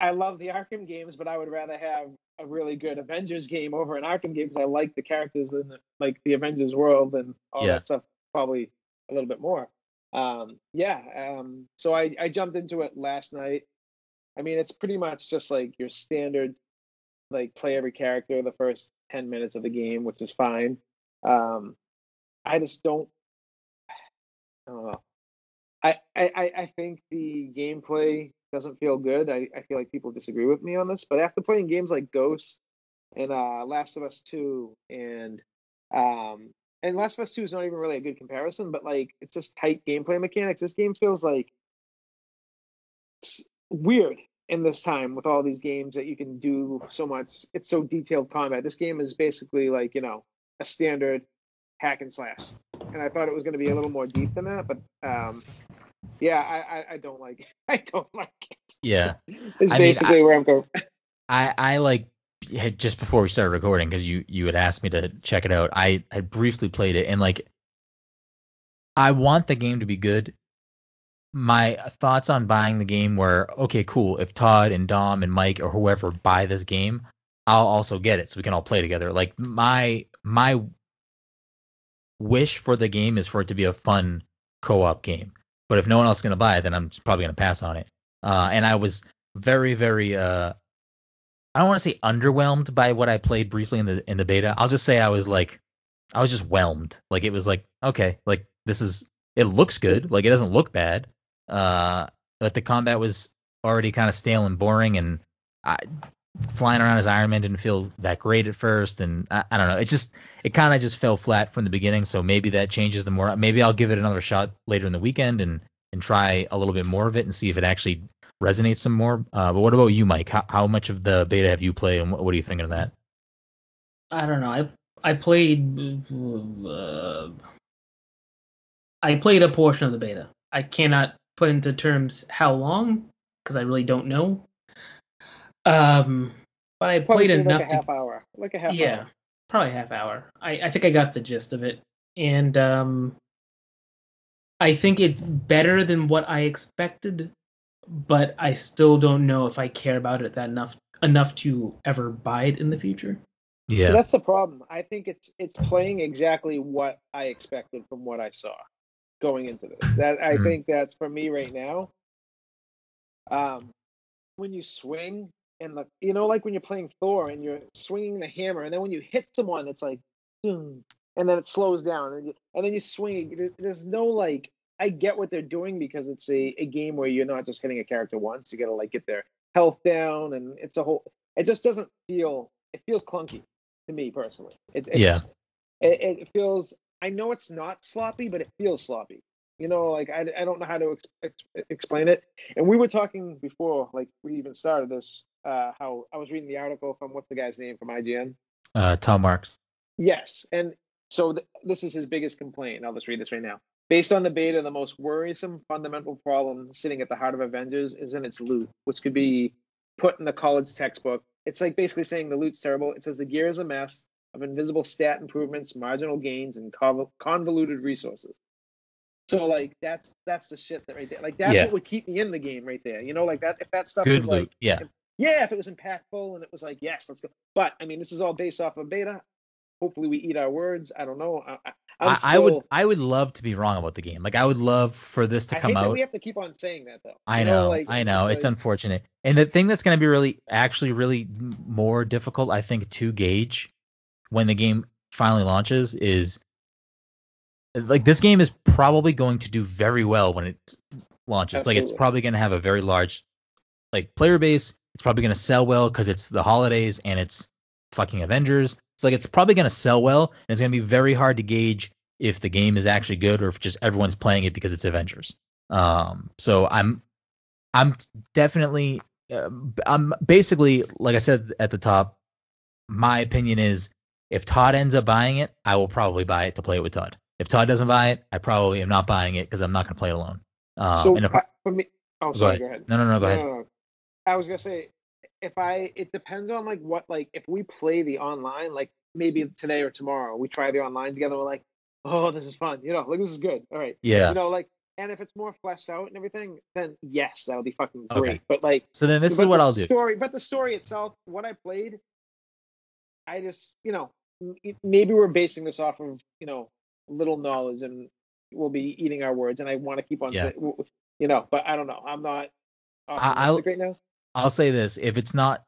Speaker 3: I love the Arkham games, but I would rather have a really good Avengers game over an Arkham game because I like the characters in the, like the Avengers world and all
Speaker 1: Yeah.
Speaker 3: that stuff probably a little bit more. Um, yeah. Um, so I I jumped into it last night. I mean, it's pretty much just like your standard, like play every character the first ten minutes of the game, which is fine. Um, I just don't. I. I, I, I- think the gameplay doesn't feel good. I, I feel like people disagree with me on this, but after playing games like Ghost and uh, Last of Us 2 and um and Last of Us 2 is not even really a good comparison, but like it's just tight gameplay mechanics. This game feels like weird in this time with all these games that you can do so much. It's so detailed combat. This game is basically like, you know, a standard hack and slash. And I thought it was going to be a little more deep than that, but um yeah, I, I, I don't like it. I don't like it.
Speaker 1: Yeah.
Speaker 3: It's
Speaker 1: I mean,
Speaker 3: basically where I'm going.
Speaker 1: I I like had just before we started recording because you you had asked me to check it out. I had briefly played it and like I want the game to be good. My thoughts on buying the game were okay, cool. If Todd and Dom and Mike or whoever buy this game, I'll also get it so we can all play together. Like my my wish for the game is for it to be a fun co-op game. But if no one else is gonna buy it, then I'm probably gonna pass on it. Uh, and I was very very uh I don't want to say underwhelmed by what I played briefly in the in the beta. I'll just say I was like I was just whelmed. Like it was like okay, like this is it looks good. Like it doesn't look bad. Uh but the combat was already kind of stale and boring and I flying around as Iron Man didn't feel that great at first and I, I don't know. It just it kind of just fell flat from the beginning, so maybe that changes the more maybe I'll give it another shot later in the weekend and and try a little bit more of it and see if it actually resonates some more. Uh, but what about you, Mike? How, how much of the beta have you played, and what, what are you thinking of that?
Speaker 2: I don't know. I I played uh, I played a portion of the beta. I cannot put into terms how long because I really don't know. Um, but I
Speaker 3: Probably
Speaker 2: played
Speaker 3: like
Speaker 2: enough
Speaker 3: a
Speaker 2: to
Speaker 3: half hour. Like a half
Speaker 2: yeah,
Speaker 3: hour.
Speaker 2: probably half hour. I I think I got the gist of it, and um, I think it's better than what I expected but I still don't know if I care about it that enough enough to ever buy it in the future. Yeah.
Speaker 3: So
Speaker 1: Yeah.
Speaker 3: that's the problem. I think it's it's playing exactly what I expected from what I saw going into this. That I
Speaker 1: Mhm.
Speaker 3: think that's for me right now. Um, when you swing and the you know like when you're playing Thor and you're swinging the hammer and then when you hit someone it's like and then it slows down and you, and then you swing. There's no like I get what they're doing because it's a, a game where you're not just hitting a character once. You got to like get their health down and it's a whole. It just doesn't feel. It feels clunky to me personally. It, it's,
Speaker 1: Yeah.
Speaker 3: It, it feels. I know it's not sloppy, but it feels sloppy. You know, like I, I don't know how to ex, ex, explain it. And we were talking before, like we even started this. Uh, how I was reading the article from what's the guy's name from IGN.
Speaker 1: Uh, Tom Marks.
Speaker 3: Yes, and so th- this is his biggest complaint. I'll just read this right now. Based on the beta, the most worrisome fundamental problem sitting at the heart of Avengers is in its loot, which could be put in a college textbook. It's like basically saying the loot's terrible. It says the gear is a mess of invisible stat improvements, marginal gains, and convol- convoluted resources. So like that's that's the shit that right there. Like that's
Speaker 1: Yeah.
Speaker 3: what would keep me in the game right there. You know, like that if that stuff
Speaker 1: Good
Speaker 3: was like
Speaker 1: loot. Yeah.
Speaker 3: Yeah, if it was impactful and it was like, yes, let's go. But I mean, this is all based off of beta. Hopefully, we eat our words. I don't know. I, I, I'm
Speaker 1: I, I would I would love to be wrong about the game. Like I would love for this to
Speaker 3: I
Speaker 1: come out.
Speaker 3: we have to keep on saying that though.
Speaker 1: I
Speaker 3: You
Speaker 1: know,
Speaker 3: like,
Speaker 1: I know. It's,
Speaker 3: like-
Speaker 1: unfortunate. And the thing that's going to be really, actually, really more difficult, I think, to gauge when the game finally launches is like this game is probably going to do very well when it launches. Like it's probably going to have a very large like player base. It's probably going to sell well because it's the holidays and it's fucking Avengers. It's like it's probably going to sell well, and it's going to be very hard to gauge if the game is actually good or if just everyone's playing it because it's Avengers. Um, so I'm I'm definitely uh, I'm basically like I said at the top. My opinion is if Todd ends up buying it, I will probably buy it to play it with Todd. If Todd doesn't buy it, I probably am not buying it because I'm not going to play it alone. Um,
Speaker 3: so
Speaker 1: and if,
Speaker 3: I- for me, oh,
Speaker 1: go
Speaker 3: sorry,
Speaker 1: ahead.
Speaker 3: go ahead.
Speaker 1: No, no, no, go
Speaker 3: No,
Speaker 1: ahead.
Speaker 3: no, no. I was gonna say, if I, it depends on like what, like if we play the online, like maybe today or tomorrow, we try the online together. We're like, oh, this is fun. You know, like this is good. All right.
Speaker 1: Yeah.
Speaker 3: You know, like, and if it's more fleshed out and everything, then yes, that'll be fucking
Speaker 1: Okay.
Speaker 3: great. But like.
Speaker 1: So then this is what
Speaker 3: the
Speaker 1: I'll do.
Speaker 3: Story, but the story itself, what I played, I just, you know, maybe we're basing this off of, you know, little knowledge, and we'll be eating our words, and I want to keep on,
Speaker 1: Yeah.
Speaker 3: saying, you know, but I don't know. I'm not
Speaker 1: I- I'll-
Speaker 3: right now.
Speaker 1: I'll say this: if it's not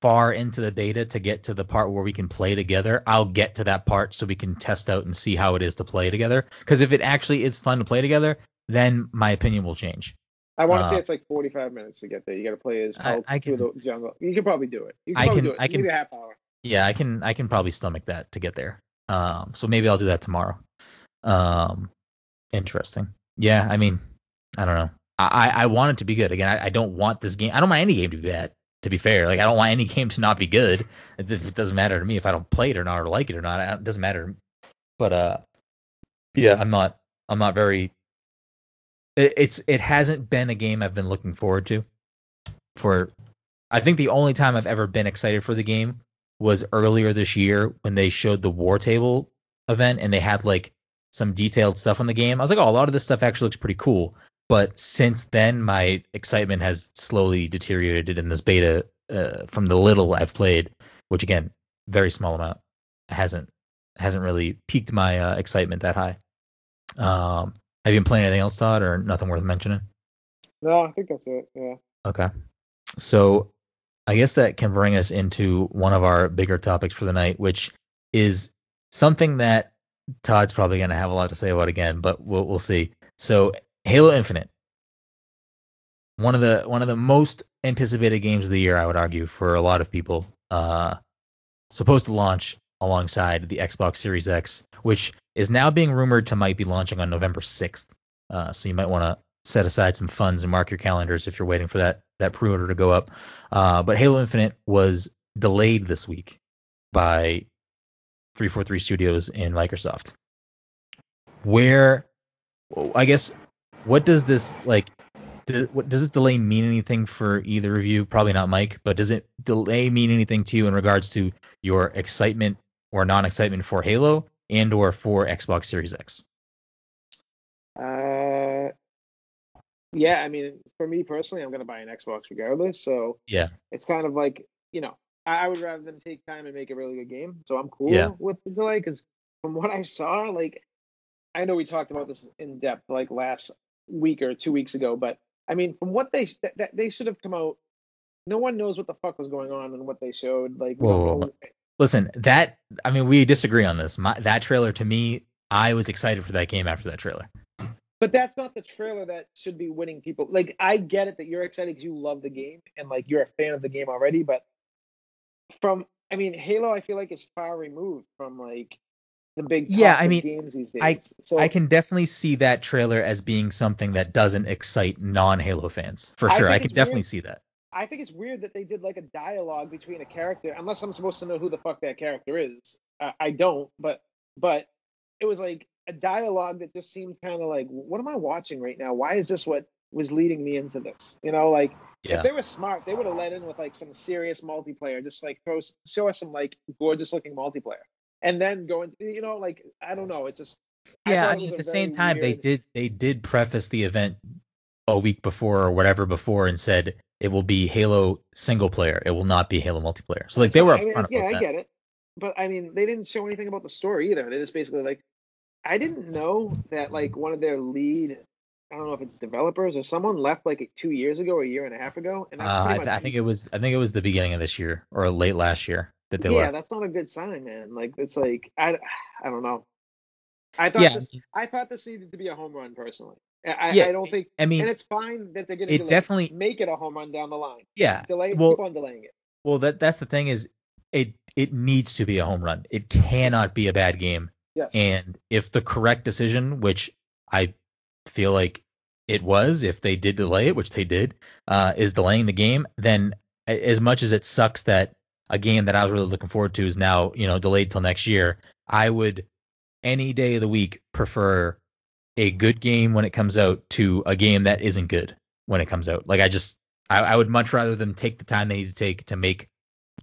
Speaker 1: far into the beta to get to the part where we can play together, I'll get to that part so we can test out and see how it is to play together. Because if it actually is fun to play together, then my opinion will change.
Speaker 3: I want to
Speaker 1: uh,
Speaker 3: say it's like 45 minutes to get there. You got to play as
Speaker 1: I-
Speaker 3: Hulk
Speaker 1: I
Speaker 3: through
Speaker 1: can-
Speaker 3: the jungle. You can probably do it. You can
Speaker 1: I can-
Speaker 3: do it.
Speaker 1: I can-
Speaker 3: Maybe a half hour.
Speaker 1: Yeah, I can I can probably stomach that to get there. Um, so maybe I'll do that tomorrow. Um, interesting. Yeah, I mean, I don't know. I I want it to be good. Again, I, I don't want this game. I don't want any game to be bad. To be fair, like I don't want any game to not be good. It, it doesn't matter to me if I don't play it or not or like it or not. It doesn't matter. But uh, yeah, I'm not. I'm not very. It, it's it hasn't been a game I've been looking forward to. For, I think the only time I've ever been excited for the game was earlier this year when they showed the war table event and they had like some detailed stuff on the game. I was like, oh, a lot of this stuff actually looks pretty cool. But since then, my excitement has slowly deteriorated in this beta uh, from the little I've played, which again, very small amount, hasn't hasn't really piqued my uh, excitement that high. Um, have you been playing anything else, Todd, or nothing worth mentioning?
Speaker 3: No, I think that's it. Yeah.
Speaker 1: Okay. So I guess that can bring us into one of our bigger topics for the night, which is something that Todd's probably going to have a lot to say about again, but we'll, we'll see. So Halo Infinite, one of the one of the most anticipated games of the year, I would argue, for a lot of people. Uh, supposed to launch alongside the Xbox Series X, which is now being rumored to might be launching on November 6th. Uh, so you might want to set aside some funds and mark your calendars if you're waiting for that that pre-order to go up. Uh, but Halo Infinite was delayed this week by 343 Studios and Microsoft. Where, I guess, what does this like? Does, what, does this delay mean anything for either of you? Probably not Mike, but does it delay mean anything to you in regards to your excitement or non-excitement for Halo and or for Xbox Series X?
Speaker 3: Uh, yeah, I mean, for me personally, I'm gonna buy an Xbox regardless. So
Speaker 1: Yeah.
Speaker 3: it's kind of like you know, I, I would rather them take time and make a really good game. So I'm cool
Speaker 1: Yeah.
Speaker 3: with the delay because from what I saw, like I know we talked about this in depth like last week or two weeks ago, but I mean, from what they that, that they should have come out. No one knows what the fuck was going on and what they showed. Like, we
Speaker 1: Whoa, whoa, Listen, that I mean, we disagree on this. My, that trailer to me, I was excited for that game after that trailer.
Speaker 3: But that's not the trailer that should be winning people. Like I get it that you're excited because you love the game and like you're a fan of the game already, but from I mean Halo, I feel like is far removed from like the big
Speaker 1: Yeah, I mean,
Speaker 3: games these days.
Speaker 1: I-
Speaker 3: so
Speaker 1: I can definitely see that trailer as being something that doesn't excite non-Halo fans for sure. I,
Speaker 3: think
Speaker 1: can definitely
Speaker 3: weird.
Speaker 1: see that.
Speaker 3: I think it's weird that they did like a dialogue between a character, unless I'm supposed to know who the fuck that character is. Uh, I don't, but but it was like a dialogue that just seemed kind of like, what am I watching right now? Why is this what was leading me into this? You know, like
Speaker 1: Yeah.
Speaker 3: if they were smart, they would have let in with like some serious multiplayer, just like throw show us some like gorgeous looking multiplayer, and then go into you know like I don't know, it's just
Speaker 1: yeah,
Speaker 3: thought
Speaker 1: I mean, at the same time, they did they did preface the event a week before or whatever before and said it will be Halo single player. It will not be Halo multiplayer. So like they were
Speaker 3: I mean, yeah, I get it. But I mean, they didn't show anything about the story either. They just basically like, I didn't know that like one of their lead, I don't know if it's developers or someone left like two years ago or a year and a half ago, and that's
Speaker 1: Uh, I, th- I think it was I think it was the beginning of this year or late last year that they
Speaker 3: yeah,
Speaker 1: left.
Speaker 3: that's not a good sign, man. Like it's like I, I don't know. I thought
Speaker 1: Yeah,
Speaker 3: this, I thought this needed to be a home run personally. I, I-
Speaker 1: Yeah,
Speaker 3: I don't think,
Speaker 1: I mean,
Speaker 3: and it's fine that they're gonna
Speaker 1: it
Speaker 3: delay
Speaker 1: definitely-
Speaker 3: make it a home run down the line.
Speaker 1: yeah.
Speaker 3: Delay,
Speaker 1: well-
Speaker 3: keep on delaying it.
Speaker 1: Well, that that's the thing is it it needs to be a home run. It cannot be a bad game.
Speaker 3: Yes.
Speaker 1: And if the correct decision, which I feel like it was, if they did delay it, which they did, uh, is delaying the game, then as much as it sucks that a game that I was really looking forward to is now, you know, delayed till next year, I would any day of the week prefer a good game when it comes out to a game that isn't good when it comes out. Like I just I, I would much rather them take the time they need to take to make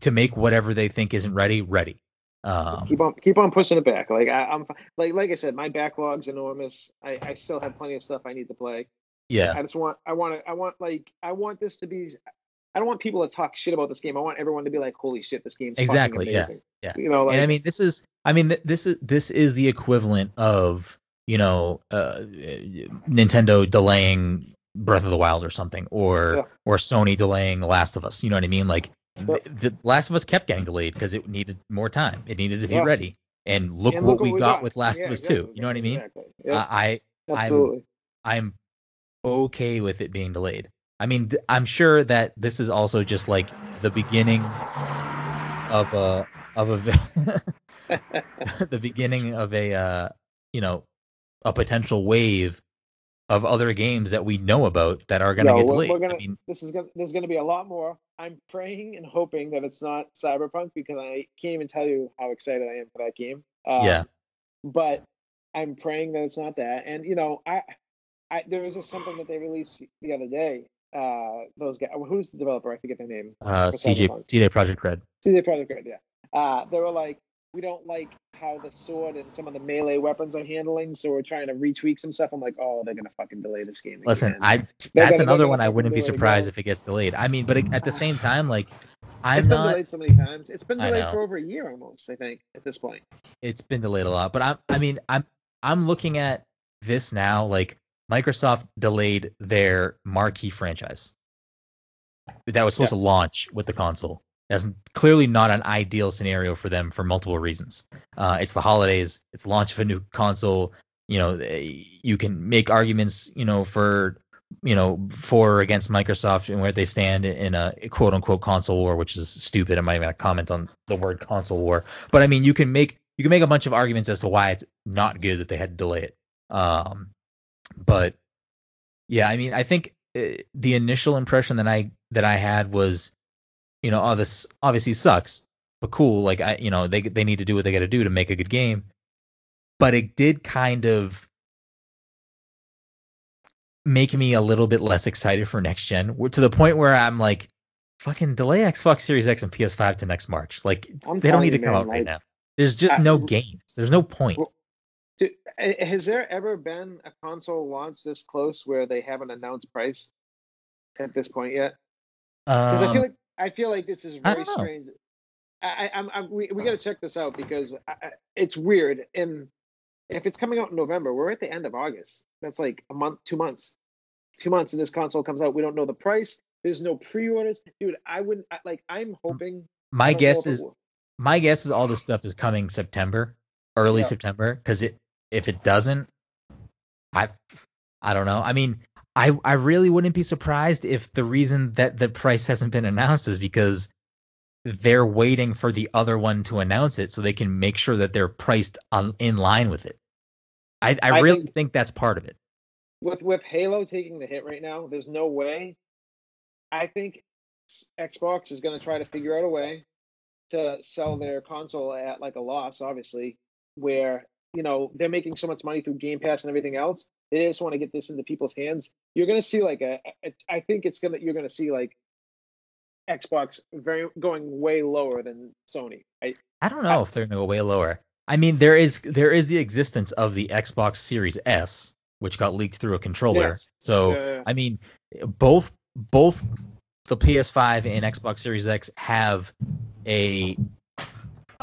Speaker 1: to make whatever they think isn't ready ready. Um,
Speaker 3: keep on keep on pushing it back. Like I, I'm like like I said, my backlog's enormous. I, I still have plenty of stuff I need to play.
Speaker 1: yeah,
Speaker 3: I just want I want to I want like I want this to be. I don't want people to talk shit about this game. I want everyone to be like, "Holy shit, this game's fucking
Speaker 1: Exactly, yeah, yeah.
Speaker 3: You know, like
Speaker 1: and I mean this is I mean this is this is the equivalent of you know uh, Nintendo delaying Breath of the Wild or something, or
Speaker 3: Yeah.
Speaker 1: or Sony delaying The Last of Us. You know what I mean? Like
Speaker 3: Yeah.
Speaker 1: th- the Last of Us kept getting delayed because it needed more time. It needed to be
Speaker 3: Yeah.
Speaker 1: ready. And look
Speaker 3: and
Speaker 1: what
Speaker 3: look
Speaker 1: we got, with Last
Speaker 3: Yeah,
Speaker 1: of Us 2. You know what I mean?
Speaker 3: Exactly.
Speaker 1: Uh, I
Speaker 3: absolutely.
Speaker 1: I'm okay with it being delayed. I mean, th- I'm sure that this is also just like the beginning of a of a the beginning of a uh, you know a potential wave of other games that we know about that are going to
Speaker 3: No,
Speaker 1: get delayed.
Speaker 3: we're gonna-
Speaker 1: I mean,
Speaker 3: this is gonna there's gonna be a lot more. I'm praying and hoping that it's not Cyberpunk because I can't even tell you how excited I am for that game. Um,
Speaker 1: Yeah.
Speaker 3: But I'm praying that it's not that. And you know, I, I there was just something that they released the other day. Uh, those guys. Who's the developer? I forget their name.
Speaker 1: uh, CJ CJ Projekt Red.
Speaker 3: See, Projekt Red. yeah. Uh, they were like, we don't like how the sword and some of the melee weapons are handling, so we're trying to retweak some stuff. I'm like, oh, they're gonna fucking delay this game.
Speaker 1: Listen,
Speaker 3: again.
Speaker 1: I that's
Speaker 3: gonna-
Speaker 1: another one I wouldn't be surprised
Speaker 3: again.
Speaker 1: if it gets delayed. I mean, but at the same time, like I'm
Speaker 3: It's been
Speaker 1: not.
Speaker 3: delayed so many times. It's been delayed for over a year almost, I think, at this point.
Speaker 1: it's been delayed a lot. But I'm I mean I'm I'm looking at this now like Microsoft delayed their marquee franchise that was supposed to launch with the console. That's clearly not an ideal scenario for them for multiple reasons. Uh, it's the holidays. It's the launch of a new console. You know, eh, you can make arguments, you know, for you know, for or against Microsoft and where they stand in a quote unquote console war, which is stupid. I'm not even gonna comment on the word console war. But I mean, you can make you can make a bunch of arguments as to why it's not good that they had to delay it. Um, but yeah, I mean, I think uh, the initial impression that I that I had was, you know, oh, this obviously sucks, but cool. Like I, you know, they they need to do what they got to do to make a good game. But it did kind of make me a little bit less excited for next gen, to the point where I'm like, fucking delay Xbox Series X and PS5 to next March. Like
Speaker 3: I'm
Speaker 1: they don't need to come
Speaker 3: man,
Speaker 1: out right now. There's just
Speaker 3: I-
Speaker 1: no games. There's no point.
Speaker 3: Well, Do- Has there ever been a console launch this close where they haven't announced price at this point yet? Because I
Speaker 1: Um,
Speaker 3: feel like I feel like this is very
Speaker 1: don't
Speaker 3: strange. I, I, I'm, I'm, we, we got to check this out because I, I, it's weird. And if it's coming out in November, we're at the end of August. That's like a month, two months, two months, and this console comes out. We don't know the price. There's no pre-orders, dude. I wouldn't like. I'm hoping.
Speaker 1: My guess is my guess is all this stuff is coming September, early
Speaker 3: Yeah.
Speaker 1: September, because it if it doesn't, I I don't know. I mean, I I really wouldn't be surprised if the reason that the price hasn't been announced is because they're waiting for the other one to announce it so they can make sure that they're priced on in line with it. I I,
Speaker 3: I
Speaker 1: really
Speaker 3: think-
Speaker 1: think that's part of it.
Speaker 3: with with Halo taking the hit right now, there's no way. I think Xbox is going to try to figure out a way to sell their console at like a loss, obviously, where you know they're making so much money through Game Pass and everything else. They just want to get this into people's hands. You're going to see like a, a, I think it's gonna you're going to see like Xbox very going way lower than Sony. I
Speaker 1: I don't know if they're gonna go way lower. I mean, there is there is the existence of the Xbox Series S, which got leaked through a controller.
Speaker 3: Yes.
Speaker 1: So
Speaker 3: Uh,
Speaker 1: I mean, both both the PS5 and Xbox Series X have a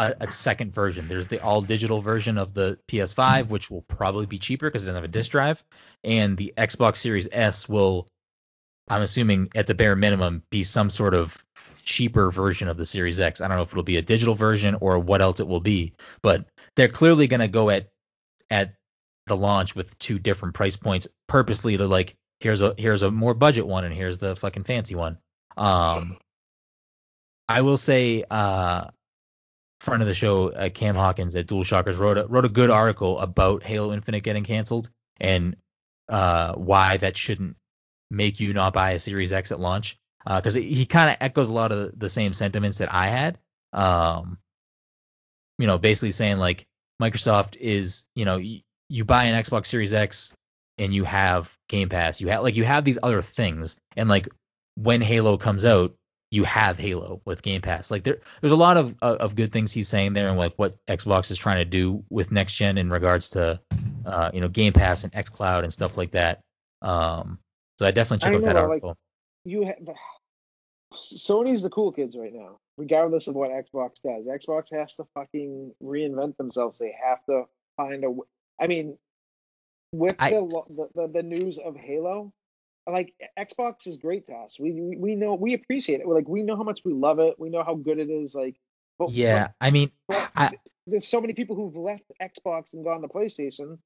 Speaker 1: a, a second version. There's the all digital version of the PS5, which will probably be cheaper because it doesn't have a disc drive, and the Xbox Series S will, I'm assuming at the bare minimum, be some sort of cheaper version of the Series X. I don't know if it'll be a digital version or what else it will be, but they're clearly gonna go at at the launch with two different price points purposely to like here's a here's a more budget one and here's the fucking fancy one. Um I will say uh friend of the show uh, Cam Hawkins at DualShockers wrote a wrote a good article about Halo Infinite getting canceled and uh why that shouldn't make you not buy a Series X at launch. Because he kind of echoes a lot of the same sentiments that I had. Um, you know, basically saying like Microsoft is, you know, y- you buy an Xbox Series X and you have Game Pass, you have like you have these other things, and like when Halo comes out, you have Halo with Game Pass. Like there, there's a lot of of of good things he's saying there, and like what Xbox is trying to do with next gen in regards to, uh, you know, Game Pass and XCloud and stuff like that. Um, so I definitely check
Speaker 3: I
Speaker 1: out that
Speaker 3: know, like,
Speaker 1: article.
Speaker 3: you have Sony's the cool kids right now, regardless of what Xbox does. Xbox has to fucking reinvent themselves. They have to find a. w- I mean, with
Speaker 1: I-
Speaker 3: the the the news of Halo, like Xbox is great to us. We we, know we appreciate it. We're like we know how much we love it. We know how good it is. Like, but,
Speaker 1: Yeah, I mean,
Speaker 3: but,
Speaker 1: I-
Speaker 3: there's so many people who've left Xbox and gone to PlayStation,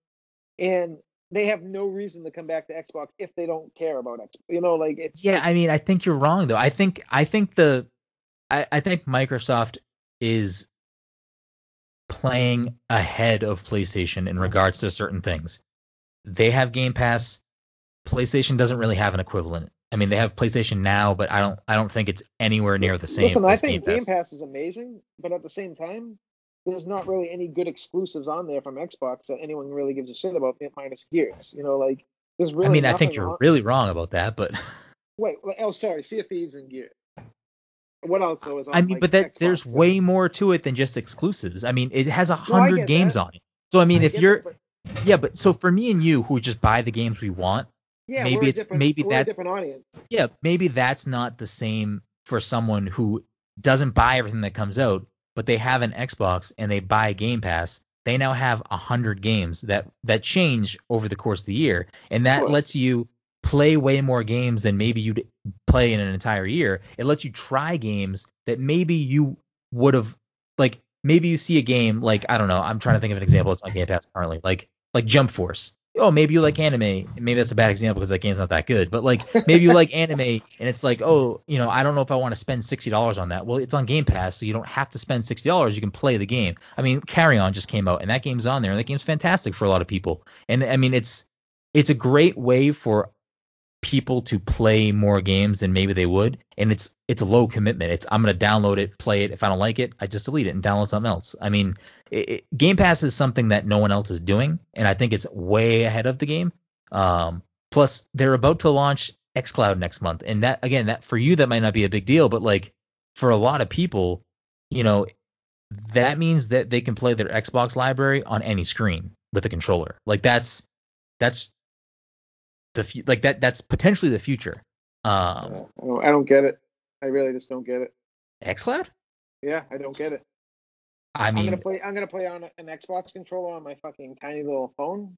Speaker 3: and they have no reason to come back to Xbox if they don't care about Xbox. You know, like it's
Speaker 1: Yeah, I mean, I think you're wrong though. I think I think the I, I think Microsoft is playing ahead of PlayStation in regards to certain things. They have Game Pass. PlayStation doesn't really have an equivalent. I mean, they have PlayStation Now, but I don't I don't think it's anywhere near the same.
Speaker 3: Listen, I think
Speaker 1: Game
Speaker 3: Game
Speaker 1: Pass.
Speaker 3: Pass is amazing, but at the same time, there's not really any good exclusives on there from Xbox that anyone really gives a shit about, minus Gears. You know, like there's really.
Speaker 1: I mean, I think you're
Speaker 3: on-
Speaker 1: really wrong about that, but
Speaker 3: Wait, oh, sorry, Sea of Thieves and Gears. What else though is on?
Speaker 1: I mean,
Speaker 3: like,
Speaker 1: but that
Speaker 3: Xbox
Speaker 1: there's
Speaker 3: and-
Speaker 1: way more to it than just exclusives. I mean, it has a hundred
Speaker 3: get
Speaker 1: games
Speaker 3: that.
Speaker 1: on it. So I mean,
Speaker 3: I
Speaker 1: if you're
Speaker 3: that, but-
Speaker 1: yeah, but so for me and you who just buy the games we want,
Speaker 3: yeah,
Speaker 1: maybe it's- maybe that's-
Speaker 3: a different audience.
Speaker 1: yeah, maybe that's not the same for someone who doesn't buy everything that comes out, but they have an Xbox and they buy Game Pass. They now have a hundred games that that change over the course of the year, and that lets you play way more games than maybe you'd play in an entire year. It lets you try games that maybe you would have like maybe you see a game like I don't know. I'm trying to think of an example. It's on Game Pass currently, like like Jump Force. Oh, maybe you like anime. Maybe that's a bad example because that game's not that good. But like maybe you like anime and it's like, oh, you know, I don't know if I want to spend sixty dollars on that. Well, it's on Game Pass, so you don't have to spend sixty dollars. You can play the game. I mean, Carrion just came out and that game's on there, and that game's fantastic for a lot of people. And I mean, it's it's a great way for people to play more games than maybe they would. And it's it's a low commitment. It's i'm going to download it play it. If i don't like it i just delete it and download something else. I mean it, it- game pass is something that no one else is doing and i think it's way ahead of the game. Um plus they're about to launch xcloud next month. And that again that for you that might not be a big deal but like for a lot of people you know that means that they can play their xbox library on any screen with a controller. Like that's that's the like that that's potentially the future. Um,
Speaker 3: I don't, I don't get it. I really just don't get it.
Speaker 1: XCloud?
Speaker 3: Yeah, I don't get it.
Speaker 1: I mean, I'm
Speaker 3: gonna play. I'm gonna play on an Xbox controller on my fucking tiny little phone.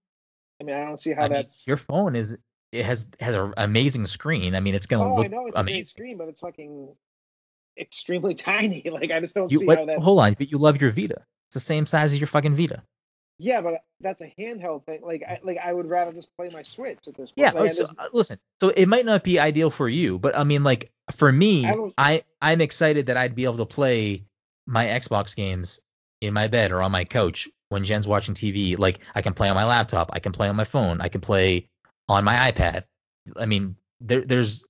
Speaker 3: I mean, I don't see how
Speaker 1: I mean,
Speaker 3: that's.
Speaker 1: your phone is it has has an amazing screen. I mean, it's gonna
Speaker 3: oh, I
Speaker 1: look
Speaker 3: know it's a
Speaker 1: amazing.
Speaker 3: big screen, but it's fucking extremely tiny. Like I just don't
Speaker 1: You
Speaker 3: see
Speaker 1: what,
Speaker 3: how that.
Speaker 1: hold on, but you love your Vita. It's the same size as your fucking Vita.
Speaker 3: Yeah, but that's a handheld thing. Like I like I would rather just play my Switch at this point.
Speaker 1: Yeah,
Speaker 3: Like,
Speaker 1: so,
Speaker 3: just-
Speaker 1: uh, listen. So it might not be ideal for you, but I mean, like for me,
Speaker 3: I
Speaker 1: I I'm excited that I'd be able to play my Xbox games in my bed or on my couch when Jen's watching TV. Like I can play on my laptop, I can play on my phone, I can play on my iPad. I mean, there there's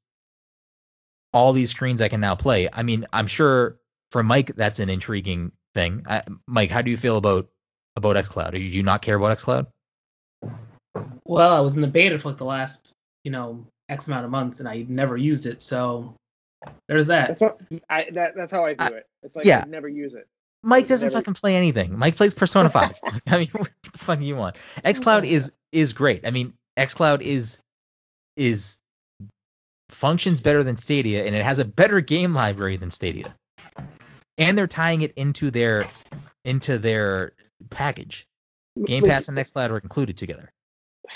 Speaker 1: all these screens I can now play. I mean, I'm sure for Mike that's an intriguing thing. I, Mike, how do you feel about about XCloud? Do you not care about XCloud?
Speaker 2: Well, I was in the beta for like the last, you know, X amount of months, and I never used it. So there's that.
Speaker 3: that's what I that that's how I do
Speaker 1: I-
Speaker 3: it. It's like
Speaker 1: yeah.
Speaker 3: I never use it.
Speaker 1: Mike doesn't
Speaker 3: Never-
Speaker 1: fucking play anything. Mike plays Persona 5. I mean, what the fuck do you want? XCloud is is great. I mean, XCloud is is functions better than Stadia and it has a better game library than Stadia. And they're tying it into their into their package. Game
Speaker 3: Like,
Speaker 1: Pass and XCloud are included together.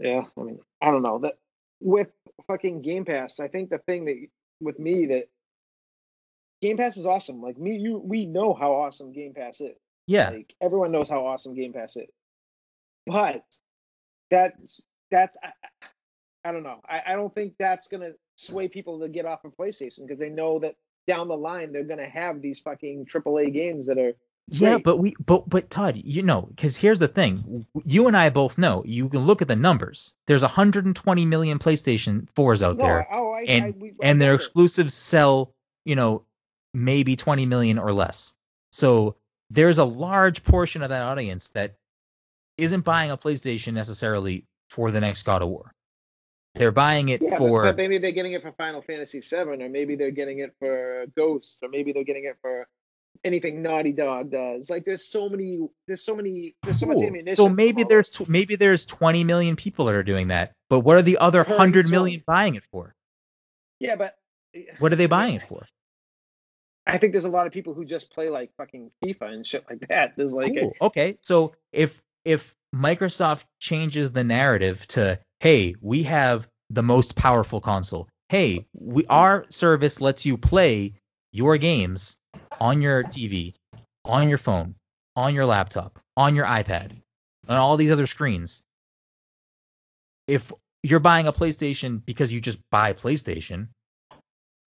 Speaker 3: Yeah, I mean, I don't know that with fucking Game Pass. I think the thing that with me that Game Pass is awesome. Like me, you, we know how awesome Game Pass is.
Speaker 1: Yeah.
Speaker 3: Like everyone knows how awesome Game Pass is. But that's that's I, I- I don't know. I, I don't think that's gonna sway people to get off of PlayStation because they know that down the line they're gonna have these fucking AAA games that are
Speaker 1: Yeah,
Speaker 3: great.
Speaker 1: but we, but but Todd, you know, because here's the thing: you and I both know. You can look at the numbers. There's 120 million PlayStation 4s out
Speaker 3: no,
Speaker 1: there,
Speaker 3: oh, I,
Speaker 1: and
Speaker 3: I, we,
Speaker 1: and their exclusives sell, you know, maybe 20 million or less. So there's a large portion of that audience that isn't buying a PlayStation necessarily for the next God of War. They're buying it
Speaker 3: Yeah, but-
Speaker 1: for
Speaker 3: but, maybe they're getting it for Final Fantasy VII, or maybe they're getting it for Ghost, or maybe they're getting it for anything Naughty Dog does. Like, there's so many, there's so many, there's so much ammunition.
Speaker 1: So maybe there's tw- maybe there's 20 million people that are doing that. But what are the other
Speaker 3: Per
Speaker 1: 100
Speaker 3: each
Speaker 1: million buying it for?
Speaker 3: Yeah, but
Speaker 1: What are they buying it for?
Speaker 3: I think there's a lot of people who just play like fucking FIFA and shit like that. There's like, a,
Speaker 1: Okay, so if if Microsoft changes the narrative to, hey, we have the most powerful console. Hey, we hmm. our service lets you play your games on your TV, on your phone, on your laptop, on your iPad, on all these other screens. If you're buying a PlayStation because you just buy PlayStation,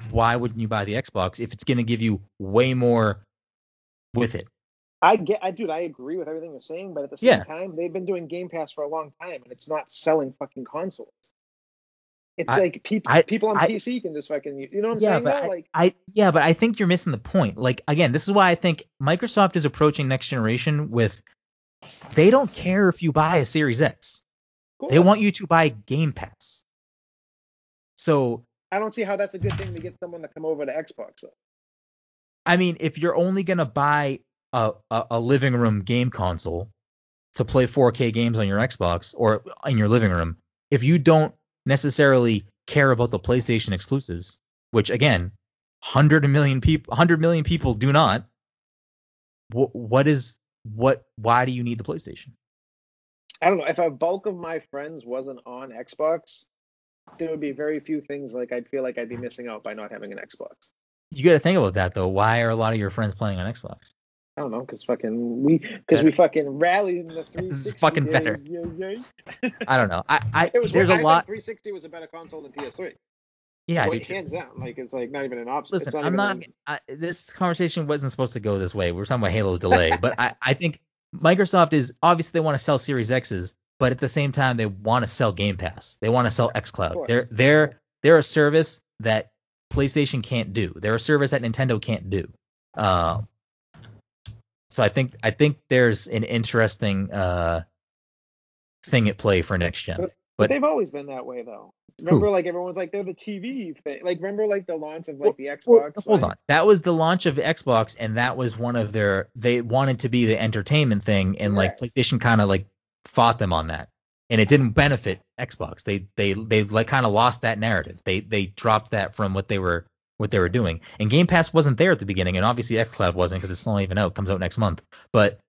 Speaker 1: why wouldn't you buy the Xbox if it's going to give you way more with it?
Speaker 3: I get, I dude, I agree with everything you're saying, but at the same
Speaker 1: Yeah.
Speaker 3: time, they've been doing Game Pass for a long time, and it's not selling fucking consoles. It's
Speaker 1: I-
Speaker 3: like people,
Speaker 1: I-
Speaker 3: people on
Speaker 1: I-
Speaker 3: PC can just fucking, you know what I'm
Speaker 1: yeah,
Speaker 3: saying?
Speaker 1: but? I,
Speaker 3: like,
Speaker 1: I yeah, but I think you're missing the point. Like again, this is why I think Microsoft is approaching next generation with they don't care if you buy a Series X. They want you to buy Game Pass. So
Speaker 3: I don't see how that's a good thing to get someone to come over to Xbox. Though.
Speaker 1: I mean, if you're only gonna buy a, a, a living room game console to play 4K games on your Xbox or in your living room, if you don't necessarily care about the PlayStation exclusives, which again, hundred million people, hundred million people do not. What what is what? Why do you need the PlayStation?
Speaker 3: I don't know. If a bulk of my friends wasn't on Xbox, there would be very few things like I'd feel like I'd be missing out by not having an Xbox.
Speaker 1: You got to think about that though. Why are a lot of your friends playing on Xbox?
Speaker 3: I don't know, because fucking we, because we fucking rallied in the 360
Speaker 1: fucking better. I don't know. I, I
Speaker 3: It was
Speaker 1: there's
Speaker 3: I
Speaker 1: a lot.
Speaker 3: 360 was a better console than PS3.
Speaker 1: Yeah, I do
Speaker 3: Like,
Speaker 1: too.
Speaker 3: hands down. Like it's like not even an option.
Speaker 1: Listen,
Speaker 3: not
Speaker 1: I'm not.
Speaker 3: an-
Speaker 1: I, this conversation wasn't supposed to go this way. We're talking about Halo's delay, but I, I think Microsoft is obviously they want to sell Series X's, but at the same time they want to sell Game Pass. They want to sell XCloud. They're they're they're a service that PlayStation can't do. They're a service that Nintendo can't do. Um, so I think I think there's an interesting uh thing at play for next gen.
Speaker 3: But But
Speaker 1: But-
Speaker 3: they've always been that way though. Remember, like everyone's like they're the TV thing. Like remember, like the launch of like the Xbox.
Speaker 1: Well, hold
Speaker 3: like,
Speaker 1: on. That was the launch of Xbox, and that was one of their. They wanted to be the entertainment thing, and like PlayStation kind of like fought them on that, and it didn't benefit Xbox. They they they like kind of lost that narrative. They they dropped that from what they were what they were doing. And Game Pass wasn't there at the beginning, and obviously XCloud wasn't because it's not even out. Comes out next month. But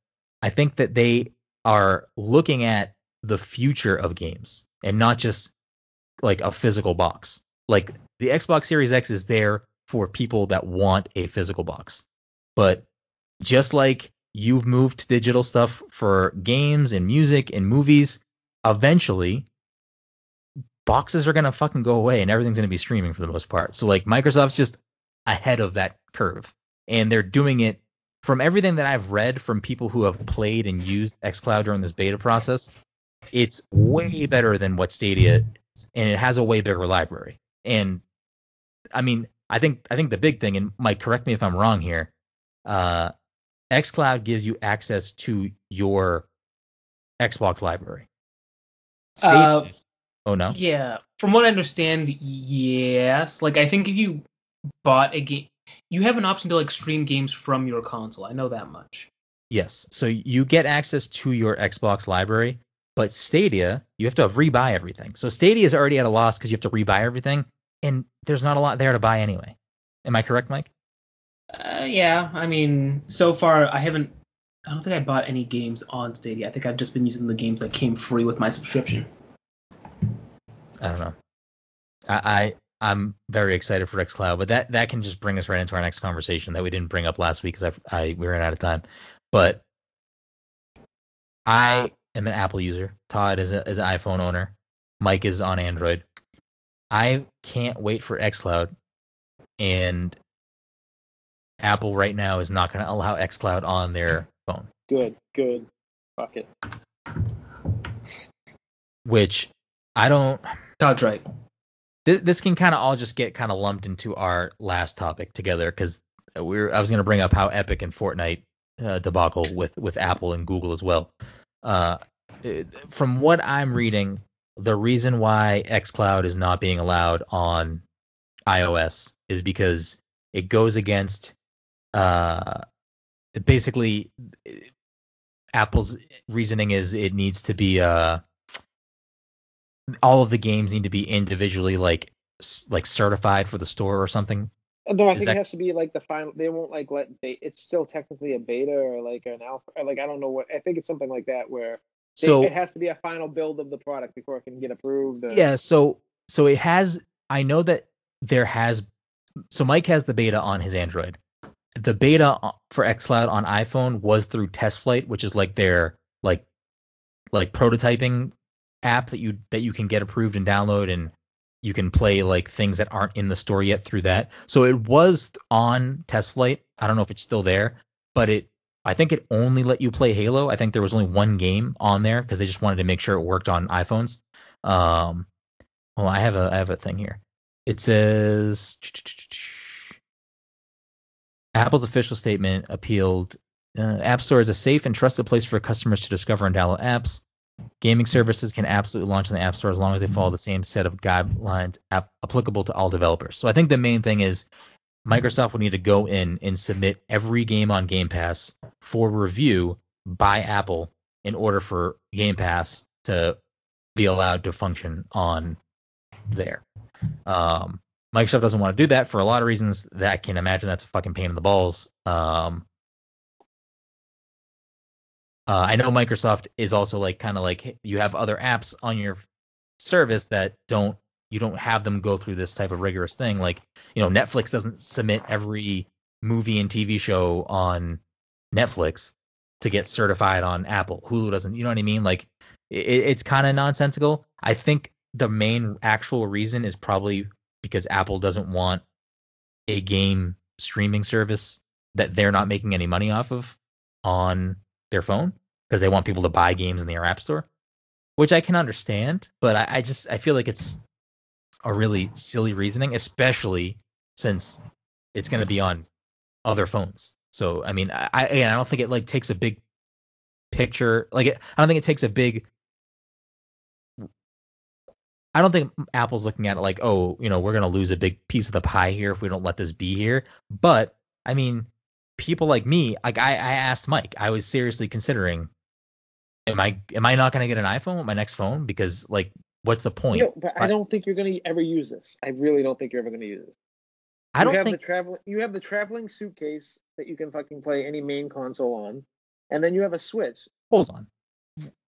Speaker 1: I think that they are looking at the future of games and not just like a physical box. Like the Xbox Series X is there for people that want a physical box. But just like you've moved to digital stuff for games and music and movies, eventually boxes are going to fucking go away and everything's going to be streaming for the most part. So like Microsoft's just ahead of that curve and they're doing it from everything that I've read from people who have played and used xCloud during this beta process. It's way better than what Stadia is, and it has a way bigger library. And I mean, I think I think the big thing, and Mike, correct me if I'm wrong here, uh, xCloud gives you access to your Xbox library. Stadia,
Speaker 2: Uh,
Speaker 1: oh no,
Speaker 2: Yeah, from what I understand, yes. Like I think if you bought a game, you have an option to like stream games from your console. I know that much.
Speaker 1: yes. So you get access to your Xbox library, but Stadia, you have to rebuy everything. So Stadia is already at a loss because you have to rebuy everything, and there's not a lot there to buy anyway. Am I correct, Mike?
Speaker 2: Uh, yeah, I mean, so far I haven't. I don't think I bought any games on Stadia. I think I've just been using the games that came free with my subscription.
Speaker 1: I don't know. I, I I'm very excited for xCloud, but that that can just bring us right into our next conversation that we didn't bring up last week because I, I we ran out of time. But I am an Apple user. Todd is a, is an iPhone owner. Mike is on Android. I can't wait for xCloud, and Apple right now is not going to allow xCloud on their phone,
Speaker 3: Good, good. Fuck it.
Speaker 1: which I don't.
Speaker 2: Todd's right.
Speaker 1: Th- this can kind of all just get kind of lumped into our last topic together because we're I was going to bring up how Epic and Fortnite uh, debacle with with Apple and Google as well. Uh, it- from what I'm reading, the reason why xCloud is not being allowed on iOS is because it goes against uh, basically Apple's reasoning is it needs to be uh all of the games need to be individually like like certified for the store or something.
Speaker 3: Uh, No, I
Speaker 1: Is
Speaker 3: think
Speaker 1: that-
Speaker 3: it has to be like the final. They won't like let. They, it's still technically a beta or like an alpha. Like I don't know what. I think it's something like that where they,
Speaker 1: So
Speaker 3: it has to be a final build of the product before it can get approved. Or,
Speaker 1: yeah, so so it has I know that there has so Mike has the beta on his Android. The beta for xCloud on iPhone was through TestFlight, which is like their like like prototyping app that you that you can get approved and download and you can play like things that aren't in the store yet through that. So it was on test flight. I don't know if it's still there, but it I think it only let you play Halo. I think there was only one game on there because they just wanted to make sure it worked on iPhones. Um, well, I have a I have a thing here. It says Apple's official statement appealed. Uh, App Store is a safe and trusted place for customers to discover and download apps. Gaming services can absolutely launch in the App Store as long as they follow the same set of guidelines ap- applicable to all developers. So I think the main thing is Microsoft will need to go in and submit every game on Game Pass for review by Apple in order for Game Pass to be allowed to function on there. Um, Microsoft doesn't want to do that for a lot of reasons that I can imagine that's a fucking pain in the balls. Um, uh, I know Microsoft is also like kind of like you have other apps on your service that don't you don't have them go through this type of rigorous thing. Like you know Netflix doesn't submit every movie and TV show on Netflix to get certified on Apple. Hulu doesn't. You know what I mean? Like it, it's kind of nonsensical. I think the main actual reason is probably because Apple doesn't want a game streaming service that they're not making any money off of on their phone because they want people to buy games in their app store, which I can understand, but I, I just I feel like it's a really silly reasoning, especially since it's going to be on other phones. So I mean, I I, again, I don't think it like takes a big picture. Like it, I don't think it takes a big I don't think Apple's looking at it like, oh, you know, we're gonna lose a big piece of the pie here if we don't let this be here. But I mean, people like me, like I, I asked Mike, I was seriously considering, am I am I not gonna get an iPhone with my next phone because like, what's the point?
Speaker 3: No, but I don't think you're gonna ever use this. I really don't think you're ever gonna use it.
Speaker 1: I
Speaker 3: you
Speaker 1: don't
Speaker 3: have
Speaker 1: think
Speaker 3: the travel. You have the traveling suitcase that you can fucking play any main console on, and then you have a Switch.
Speaker 1: hold on.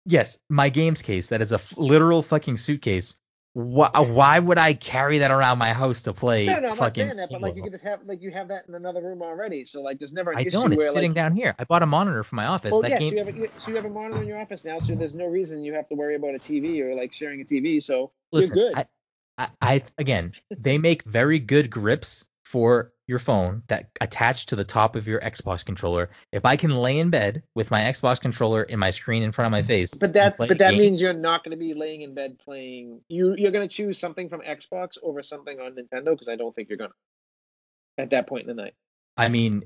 Speaker 1: Yes, my games case that is a f- literal fucking suitcase. Why, uh, why would I carry that around my house to play
Speaker 3: No, no, I'm not saying that, but like you can just have like you have that in another room already. So like there's never an
Speaker 1: I
Speaker 3: issue
Speaker 1: don't. It's
Speaker 3: where
Speaker 1: sitting
Speaker 3: like.
Speaker 1: down here. I bought a monitor for my office.
Speaker 3: Oh
Speaker 1: that
Speaker 3: yes,
Speaker 1: game.
Speaker 3: you have a, you- so you have a monitor in your office now, so there's no reason you have to worry about a TV or like sharing a TV. So
Speaker 1: Listen,
Speaker 3: you're good.
Speaker 1: I, I, I again, they make very good grips for your phone that attached to the top of your Xbox controller. If I can lay in bed with my Xbox controller in my screen in front of my face,
Speaker 3: But
Speaker 1: and
Speaker 3: that but that
Speaker 1: game-
Speaker 3: means you're not going to be laying in bed playing. You you're going to choose something from Xbox over something on Nintendo because I don't think you're going to. At that point in the night.
Speaker 1: I mean,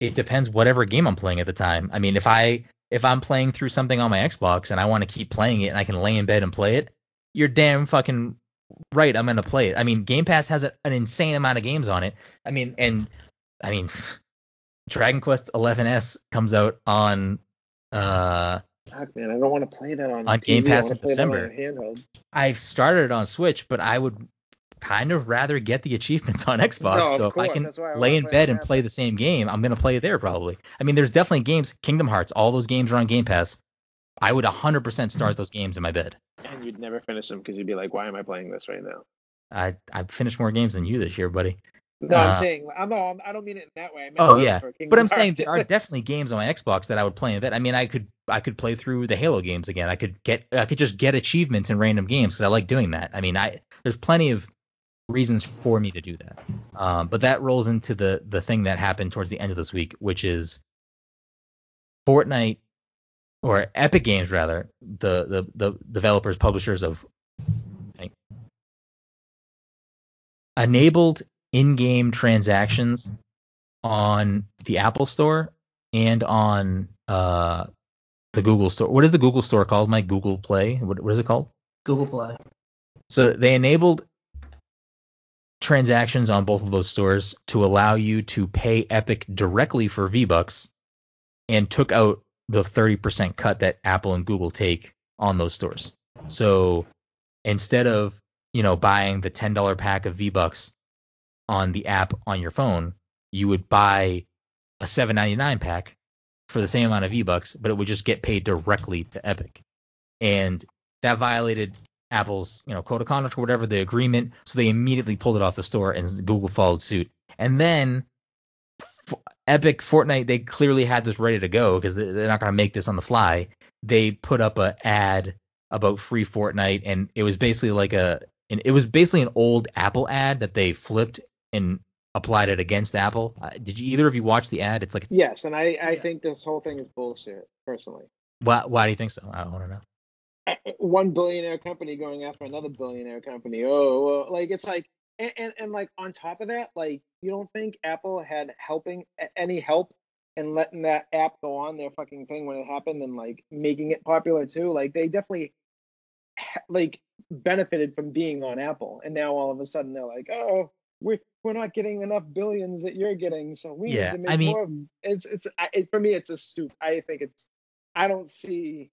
Speaker 1: it depends whatever game I'm playing at the time. I mean, if I if I'm playing through something on my Xbox and I want to keep playing it and I can lay in bed and play it, you're damn fucking right. I'm gonna play it. I mean, Game Pass has a, an insane amount of games on it. I mean, and I mean, Dragon Quest 11s comes out on uh
Speaker 3: Fuck man, I don't want to play that on,
Speaker 1: On
Speaker 3: TV.
Speaker 1: Game Pass in December. I've started it on Switch, but I would kind of rather get the achievements on Xbox.
Speaker 3: No,
Speaker 1: so if I can
Speaker 3: I
Speaker 1: lay in bed and play the same game, I'm gonna play it there probably. I mean, there's definitely games, Kingdom Hearts, all those games are on Game Pass. I would 100% start those games in my bed.
Speaker 3: And you'd never finish them because you'd be like, why am I playing this right now?
Speaker 1: I I've finished more games than you this year, buddy.
Speaker 3: No,
Speaker 1: Uh,
Speaker 3: I'm saying I'm no, I don't mean it in that way. I
Speaker 1: Oh yeah, but I'm saying there are definitely games on my Xbox that I would play in bed. I mean, I could I could play through the Halo games again. I could get I could just get achievements in random games because I like doing that. I mean, I there's plenty of reasons for me to do that. Um, but that rolls into the the thing that happened towards the end of this week, which is Fortnite or Epic Games rather, the the the developers publishers of enabled in-game transactions on the Apple Store and on uh, the Google Store. What is the Google Store called? My Google Play. What, what is it called?
Speaker 2: Google Play.
Speaker 1: So they enabled transactions on both of those stores to allow you to pay Epic directly for V-Bucks and took out the 30% cut that Apple and Google take on those stores. So instead of, you know, buying the $10 pack of V-Bucks on the app on your phone, you would buy a 7.99 pack for the same amount of V-Bucks, but it would just get paid directly to Epic. And that violated Apple's, you know, code of conduct or whatever, the agreement. So they immediately pulled it off the store, and Google followed suit. And then Epic Fortnite, they clearly had this ready to go because they're not going to make this on the fly. They put up a ad about free Fortnite, and it was basically like a, and it was basically an old Apple ad that they flipped and applied it against Apple. Uh, did you either of you watch the ad? It's like,
Speaker 3: Yes, and I, I
Speaker 2: Yeah.
Speaker 3: think this whole thing is bullshit, personally.
Speaker 1: why, why do you think so? I want to know.
Speaker 3: Uh, One billionaire company going after another billionaire company. Oh, well, like it's like, and, and, and like on top of that, like you don't think Apple had helping any help in letting that app go on their fucking thing when it happened and like making it popular too? Like they definitely like benefited from being on Apple, and now all of a sudden they're like, oh, we're we're not getting enough billions that you're getting, so we
Speaker 1: Yeah,
Speaker 3: need to make
Speaker 1: I mean-
Speaker 3: more. It's it's it, for me, it's a stoop. I think it's. I don't see.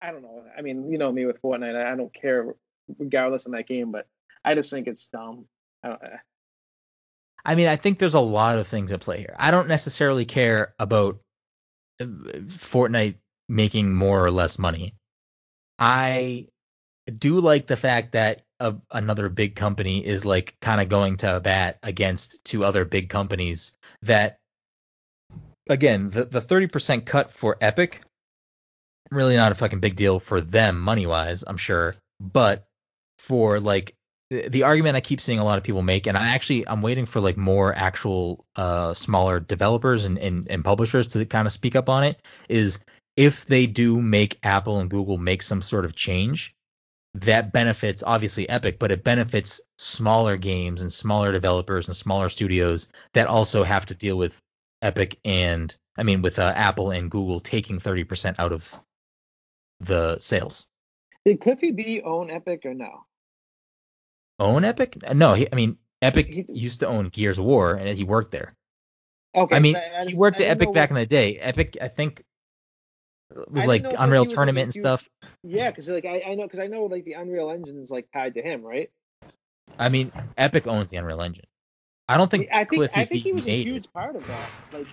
Speaker 3: I don't know. I mean, you know me with Fortnite. I, I don't care regardless of that game, but I just think it's dumb. I uh,
Speaker 1: mean, I think there's a lot of things at play here. I don't necessarily care about uh, Fortnite making more or less money. I do like the fact that a, another big company is like kind of going to bat against two other big companies that again, the the 30% cut for Epic really not a fucking big deal for them money-wise, I'm sure, but for like the, argument I keep seeing a lot of people make, and I actually I'm waiting for like more actual uh smaller developers and, and, and publishers to kind of speak up on it, is if they do make Apple and Google make some sort of change, that benefits obviously Epic, but it benefits smaller games and smaller developers and smaller studios that also have to deal with Epic and I mean with uh, Apple and Google taking 30% out of the sales.
Speaker 3: did Cliffy B own Epic or no?
Speaker 1: Own Epic? No, he, I mean Epic
Speaker 3: He-
Speaker 1: used to own Gears of War and he worked there.
Speaker 3: Okay.
Speaker 1: I mean,
Speaker 3: so I
Speaker 1: he worked at Epic back
Speaker 3: what-
Speaker 1: in the day. Epic, I think, was
Speaker 3: didn't
Speaker 1: like Unreal
Speaker 3: was, like,
Speaker 1: Tournament and stuff.
Speaker 3: Yeah, because like I, I know because I know like the Unreal Engine is like tied to him, right?
Speaker 1: I mean, Epic owns the Unreal Engine. I don't think
Speaker 3: I think I think he was a huge
Speaker 1: it.
Speaker 3: part of that. Like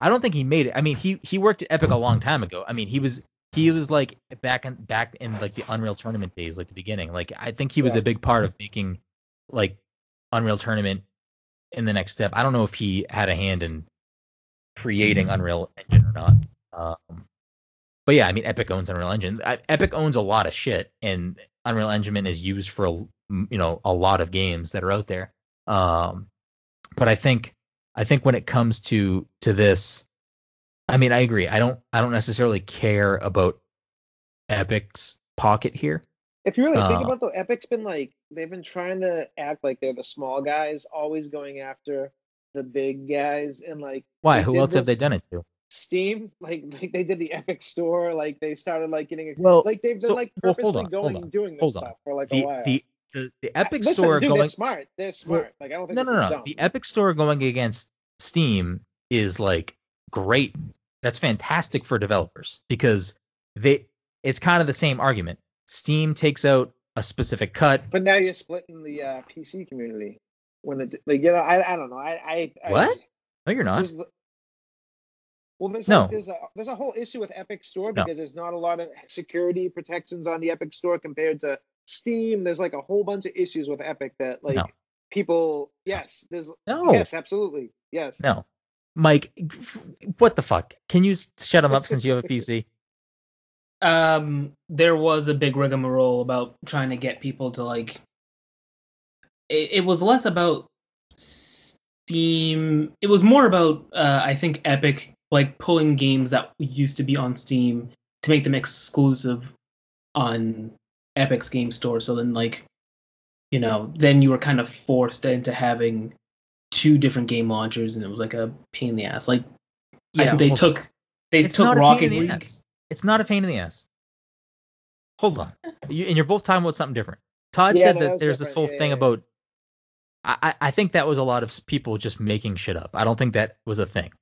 Speaker 1: I don't think he made it. I mean, he he worked at Epic a long time ago. I mean, he was he was like back in back in like the Unreal Tournament days, like the beginning. Like I think he was
Speaker 3: Yeah.
Speaker 1: a big part of making like Unreal Tournament in the next step. I don't know if he had a hand in creating Unreal Engine or not. Um, but yeah, I mean, Epic owns Unreal Engine. I, Epic owns a lot of shit, and Unreal Engine is used for a, you know a lot of games that are out there. Um, but I think I think when it comes to to this, I mean, I agree. I don't I don't necessarily care about Epic's pocket here.
Speaker 3: if you really think
Speaker 1: Uh,
Speaker 3: about it, though, Epic's been like they've been trying to act like they're the small guys, always going after the big guys, and like
Speaker 1: Why? Who else have they done it to?
Speaker 3: Steam, like like they did the Epic Store, like they started like getting
Speaker 1: Well,
Speaker 3: like they've been
Speaker 1: so-
Speaker 3: like
Speaker 1: well,
Speaker 3: purposely
Speaker 1: on,
Speaker 3: going
Speaker 1: on,
Speaker 3: and doing this stuff for like a while.
Speaker 1: the the, the Epic
Speaker 3: Listen,
Speaker 1: store
Speaker 3: dude,
Speaker 1: going
Speaker 3: they're smart. They're smart. Like I don't think
Speaker 1: no no no
Speaker 3: dumb.
Speaker 1: the Epic store going against Steam is like great. That's fantastic for developers because they it's kind of the same argument. Steam takes out a specific cut.
Speaker 3: But now you're splitting the uh, PC community. When it, like, you know, I, I don't know. I, I, I
Speaker 1: What? No, you're not.
Speaker 3: well, there's
Speaker 1: No.
Speaker 3: there's a there's a whole issue with Epic Store
Speaker 1: No.
Speaker 3: because there's not a lot of security protections on the Epic Store compared to Steam. There's like a whole bunch of issues with Epic that like
Speaker 1: No.
Speaker 3: people. Yes, there's
Speaker 1: No.
Speaker 3: yes, absolutely, yes.
Speaker 1: No. Mike, what the fuck? Can you shut him up since you have a PC?
Speaker 2: um there was a big rigmarole about trying to get people to like it, it was less about steam it was more about uh i think epic like pulling games that used to be on steam to make them exclusive on epic's game store so then like you know then you were kind of forced into having two different game launchers and it was like a pain in the ass like i
Speaker 1: Yeah,
Speaker 2: think they
Speaker 1: hold
Speaker 2: took they took
Speaker 1: not
Speaker 2: rocket
Speaker 1: pain the
Speaker 2: league
Speaker 1: ass. It's not a pain in the ass. Hold on. You, and you're both talking about something different. Todd
Speaker 3: Yeah,
Speaker 1: said
Speaker 3: no,
Speaker 1: that
Speaker 3: that was
Speaker 1: there's this whole
Speaker 3: Yeah,
Speaker 1: thing
Speaker 3: yeah, yeah.
Speaker 1: about. I, I I think that was a lot of people just making shit up. I don't think that was a thing.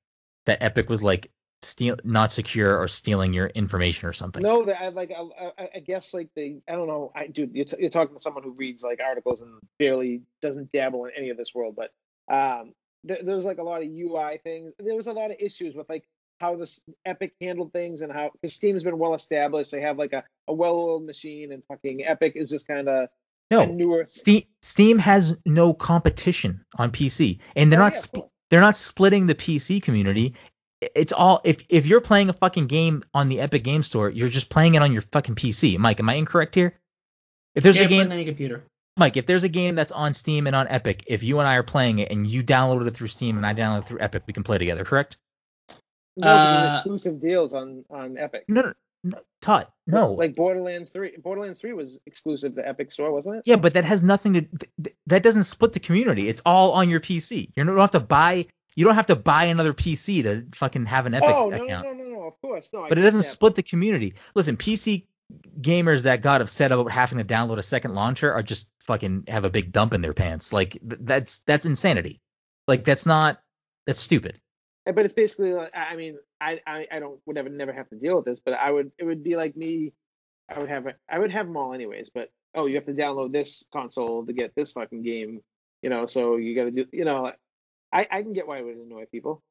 Speaker 1: That Epic was like steal, not secure or stealing your information or something.
Speaker 3: No, that I like. I, I, I guess like the I don't know. I dude, you're, t- you're talking to someone who reads like articles and barely doesn't dabble in any of this world. But um, there, there was like a lot of UI things. There was a lot of issues with like how this Epic handled things and how because Steam's been well established. They have like a, a well-oiled machine, and fucking Epic is just kind of a
Speaker 1: no.
Speaker 3: newer.
Speaker 1: Steam Steam has no competition on PC, and they're
Speaker 3: Oh,
Speaker 1: not
Speaker 3: yeah,
Speaker 1: sp-
Speaker 3: course.
Speaker 1: they're not splitting the PC community. It's all if if you're playing a fucking game on the Epic Game Store, you're just playing it on your fucking PC. Mike, am I incorrect here? If there's
Speaker 2: yeah,
Speaker 1: a game,
Speaker 2: on your computer
Speaker 1: Mike, if there's a game that's on Steam and on Epic, if you and I are playing it and you downloaded it through Steam and I downloaded it through Epic, we can play together, correct?
Speaker 3: No,
Speaker 2: Uh,
Speaker 3: exclusive deals on on Epic.
Speaker 1: No, no, no Todd, no.
Speaker 3: Like Borderlands three. Borderlands three was exclusive to Epic Store, wasn't it?
Speaker 1: yeah, but that has nothing to. th- th- That doesn't split the community. It's all on your PC. You don't have to buy. You don't have to buy another PC to fucking have an Epic
Speaker 3: oh no,
Speaker 1: account.
Speaker 3: no, no, no, no. Of course, no. I
Speaker 1: but it doesn't
Speaker 3: that.
Speaker 1: split the community. Listen, PC gamers that got upset about having to download a second launcher are just fucking have a big dump in their pants. Like th- that's that's insanity. Like that's not that's stupid.
Speaker 3: But it's basically like I I mean I, I I don't would ever never have to deal with this, but I would it would be like me I would have I would have them all anyways, but oh you have to download this console to get this fucking game, you know, so you got to do you know I I can get why it would annoy people.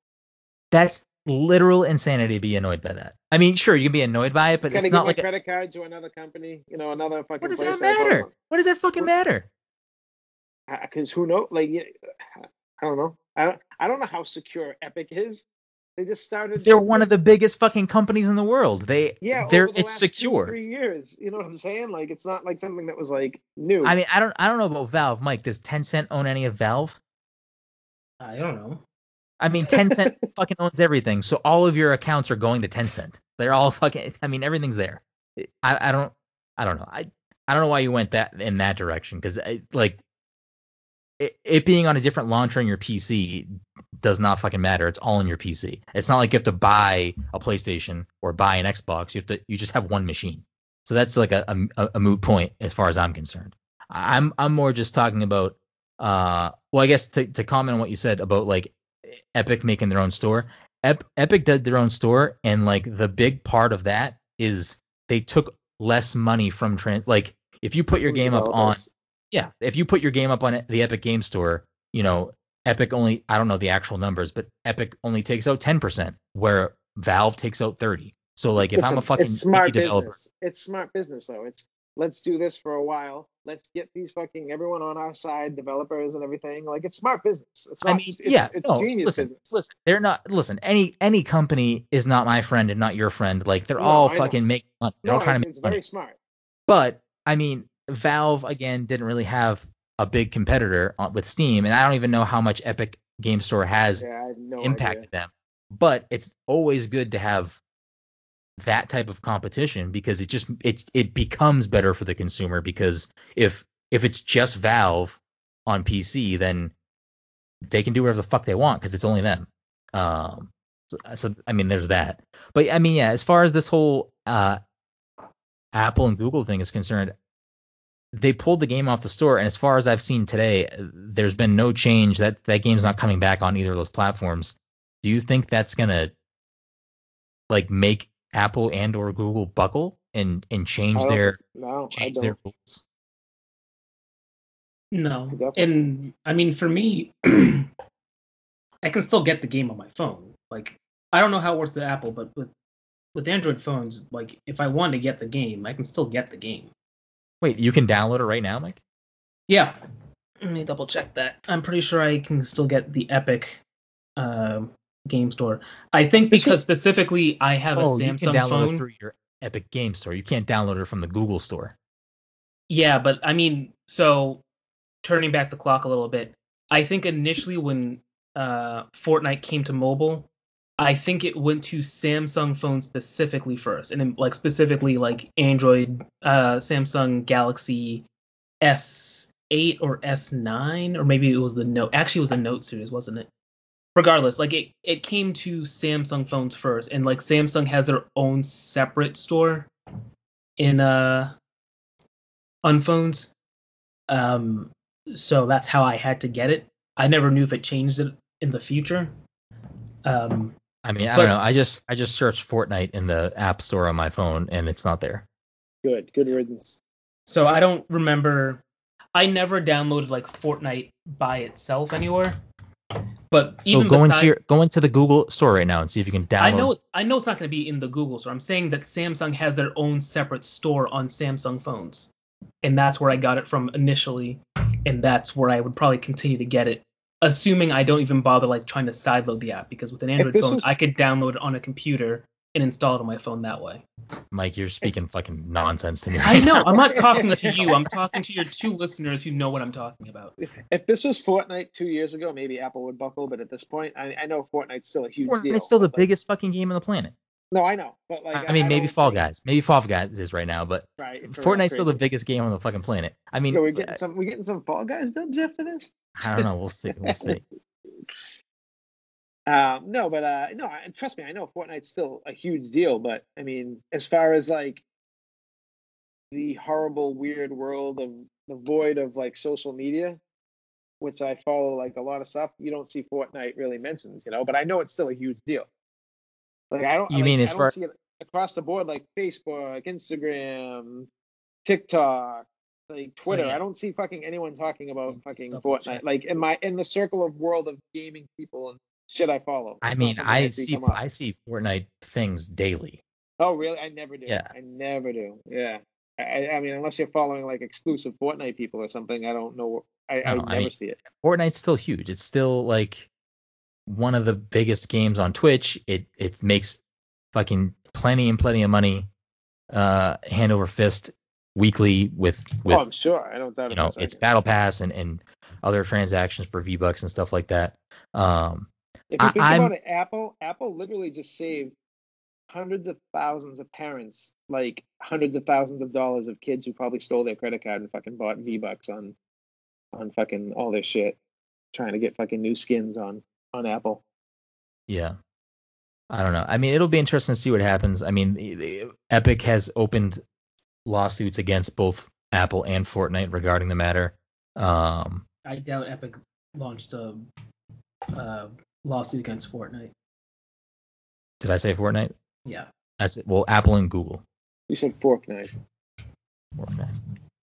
Speaker 1: That's literal insanity to be annoyed by that. I mean, sure you can be annoyed by it, but
Speaker 3: Gotta
Speaker 1: it's
Speaker 3: give
Speaker 1: not
Speaker 3: my
Speaker 1: like a,
Speaker 3: credit card to another company, you know, another fucking.
Speaker 1: what does
Speaker 3: place
Speaker 1: that
Speaker 3: I go
Speaker 1: matter?
Speaker 3: on.
Speaker 1: What does that fucking matter?
Speaker 3: Because who knows? Like, yeah, I don't know. I don't, I don't know how secure Epic is. They just started.
Speaker 1: They're one of the biggest fucking companies in the world. They
Speaker 3: yeah.
Speaker 1: they're
Speaker 3: over the
Speaker 1: it's
Speaker 3: last two
Speaker 1: secure.
Speaker 3: Three years. You know what I'm saying? Like, it's not like something that was like new.
Speaker 1: I mean, I don't I don't know about Valve. Mike, does Tencent own any of Valve?
Speaker 2: i don't know
Speaker 1: I mean, Tencent fucking owns everything, so all of your accounts are going to Tencent. They're all fucking. I mean, everything's there. I, I don't I don't know. I I don't know why you went that in that direction because like it, it being on a different launcher on your PC does not fucking matter. It's all in your PC. It's not like you have to buy a PlayStation or buy an Xbox. You have to you just have one machine. So that's like a a, a moot point as far as I'm concerned. I'm I'm more just talking about uh well I guess to to comment on what you said about like Epic making their own store. Ep- Epic did their own store and like the big part of that is they took less money from trans like if you put your game up on yeah, if you put your game up on the Epic Game Store, you know, Epic only I don't know the actual numbers, but Epic only takes out 10% where Valve takes out 30. So like if
Speaker 3: Listen,
Speaker 1: I'm a fucking
Speaker 3: it's smart
Speaker 1: developer,
Speaker 3: business. It's smart business though. It's let's do this for a while. Let's get these fucking everyone on our side, developers and everything. Like it's smart business. It's
Speaker 1: I mean,
Speaker 3: it's,
Speaker 1: yeah,
Speaker 3: it's
Speaker 1: no,
Speaker 3: genius
Speaker 1: listen,
Speaker 3: business.
Speaker 1: listen, they're not. Listen, any any company is not my friend and not your friend. Like they're
Speaker 3: No,
Speaker 1: all
Speaker 3: I know.
Speaker 1: fucking making money. They're
Speaker 3: No,
Speaker 1: all trying
Speaker 3: it's,
Speaker 1: to make
Speaker 3: it's
Speaker 1: money.
Speaker 3: very smart.
Speaker 1: But I mean, Valve again didn't really have a big competitor on, with Steam, and I don't even know how much Epic Game Store has
Speaker 3: Yeah, no
Speaker 1: impacted
Speaker 3: idea.
Speaker 1: them. But it's always good to have that type of competition because it just it it becomes better for the consumer because if if it's just Valve on PC, then they can do whatever the fuck they want because it's only them. Um, so, so I mean, there's that. But I mean, yeah, as far as this whole uh, Apple and Google thing is concerned, they pulled the game off the store, and as far as I've seen today, there's been no change. That that game's not coming back on either of those platforms. Do you think that's gonna like make Apple and or Google buckle and and change their
Speaker 3: No,
Speaker 1: change their rules?
Speaker 2: No, and I mean for me, I can still get the game on my phone. Like I don't know how it works with Apple, but with with Android phones, like if I want to get the game, I can still get the game.
Speaker 1: Wait, you can download it right now, Mike?
Speaker 2: Yeah. Let me double check that. I'm pretty sure I can still get the Epic um, game store. I think because specifically I have a
Speaker 1: oh, you can
Speaker 2: Samsung
Speaker 1: download
Speaker 2: phone.
Speaker 1: it through your Epic Game Store. You can't download it from the Google Store.
Speaker 2: Yeah, but I mean, so turning back the clock a little bit, I think initially when uh, Fortnite came to mobile, I think it went to Samsung phones specifically first, and then like specifically like Android, uh, Samsung Galaxy S8 or S9, or maybe it was the Note. Actually, it was the Note series, wasn't it? Regardless, like it, it came to Samsung phones first, and like Samsung has their own separate store in uh on phones. Um, so that's how I had to get it. I never knew if it changed it in the future. Um,
Speaker 1: I mean, I
Speaker 2: But-
Speaker 1: don't know. I just I just searched Fortnite in the App Store on my phone and it's not there.
Speaker 3: Good, good riddance.
Speaker 2: so I don't remember. I never downloaded like Fortnite by itself anywhere. But
Speaker 1: So
Speaker 2: even
Speaker 1: go into your go into the Google Store right now and see if you can download.
Speaker 2: I know I know it's not going to be in the Google store. I'm saying that Samsung has their own separate store on Samsung phones, and that's where I got it from initially, and that's where I would probably continue to get it, assuming I don't even bother like trying to sideload the app because with an Android phone
Speaker 3: was-
Speaker 2: I could download it on a computer and install it on my phone that way.
Speaker 1: Mike, you're speaking fucking nonsense to me.
Speaker 2: I know I'm not talking to you. I'm talking to your two listeners who know what I'm talking about.
Speaker 3: If this was Fortnite two years ago, maybe Apple would buckle. But at this point, I, I know Fortnite's still a huge deal.
Speaker 1: Fortnite's still the
Speaker 3: but,
Speaker 1: biggest fucking game on the planet.
Speaker 3: No, I know, but like
Speaker 1: I mean, maybe
Speaker 3: don't
Speaker 1: Fall Guys. Maybe Fall Guys is right now, but
Speaker 3: Right.
Speaker 1: Fortnite's still the biggest game on the fucking planet. I mean,
Speaker 3: So we getting uh, some we getting some Fall Guys dubs after this?
Speaker 1: I don't know. We'll see. We'll see.
Speaker 3: Um, no, but uh, no, trust me, I know Fortnite's still a huge deal, but I mean, as far as like the horrible, weird world of the void of like social media, which I follow like a lot of stuff, you don't see Fortnite really mentioned, you know. But I know it's still a huge deal. Like I don't.
Speaker 1: You
Speaker 3: like,
Speaker 1: mean as far-
Speaker 3: see it across the board like Facebook, Instagram, TikTok, like Twitter.
Speaker 2: yeah.
Speaker 3: I don't see fucking anyone talking about fucking
Speaker 2: stuff
Speaker 3: Fortnite. Like in my in the circle of world of gaming people and shit I follow.
Speaker 1: I mean, I see. I see Fortnite things daily.
Speaker 3: Oh really? I never do.
Speaker 1: Yeah.
Speaker 3: I never do. Yeah. I, I- mean, unless you're following like exclusive Fortnite people or something, I don't know. I, I
Speaker 1: No, I
Speaker 3: never
Speaker 1: mean-
Speaker 3: see it.
Speaker 1: Fortnite's still huge. It's still like one of the biggest games on Twitch. It it makes fucking plenty and plenty of money, uh, hand over fist weekly with with
Speaker 3: oh, I'm sure. I don't doubt
Speaker 1: you know it's battle pass and and other transactions for V Bucks and stuff like that. Um,
Speaker 3: If you
Speaker 1: I-
Speaker 3: think
Speaker 1: I'm-
Speaker 3: about it, Apple, Apple literally just saved hundreds of thousands of parents, like hundreds of thousands of dollars of kids who probably stole their credit card and fucking bought V Bucks on, on fucking all this shit, trying to get fucking new skins on on Apple.
Speaker 1: Yeah. I don't know. I mean, it'll be interesting to see what happens. I mean, the- the- Epic has opened lawsuits against both Apple and Fortnite regarding the matter. Um,
Speaker 2: I doubt Epic launched a uh, lawsuit against Fortnite.
Speaker 1: did I say Fortnite?
Speaker 2: Yeah.
Speaker 1: That's it. Well, Apple and Google.
Speaker 3: You said Fortnite.
Speaker 1: Fortnite.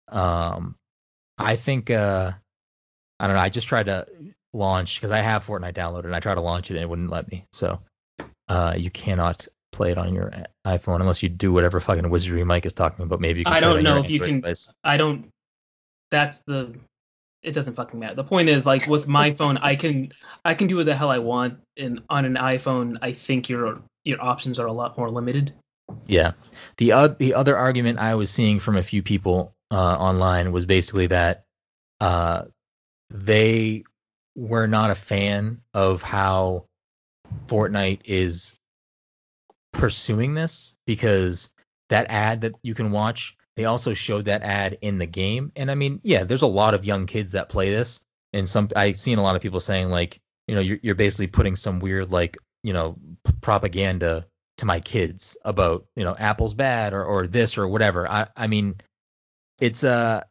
Speaker 1: Um, I think uh, I don't know. I just tried to launch because I have Fortnite downloaded and I tried to launch it and it wouldn't let me. So uh, you cannot play it on your iPhone unless you do whatever fucking wizardry Mike is talking about. Maybe you can
Speaker 2: I don't know
Speaker 1: your
Speaker 2: if you
Speaker 1: Android
Speaker 2: can-
Speaker 1: device.
Speaker 2: I don't. That's the. It doesn't fucking matter. The point is, like with my phone, I can I can do what the hell I want, and on an iPhone, I think your your options are a lot more limited.
Speaker 1: Yeah. The uh, the other argument I was seeing from a few people uh, online was basically that uh, they were not a fan of how Fortnite is pursuing this because that ad that you can watch, they also showed that ad in the game. And I mean, yeah, there's a lot of young kids that play this, and some I've seen a lot of people saying like, you know, you're you're basically putting some weird like, you know, p- propaganda to my kids about, you know, Apple's bad or or this or whatever. I I mean, it's uh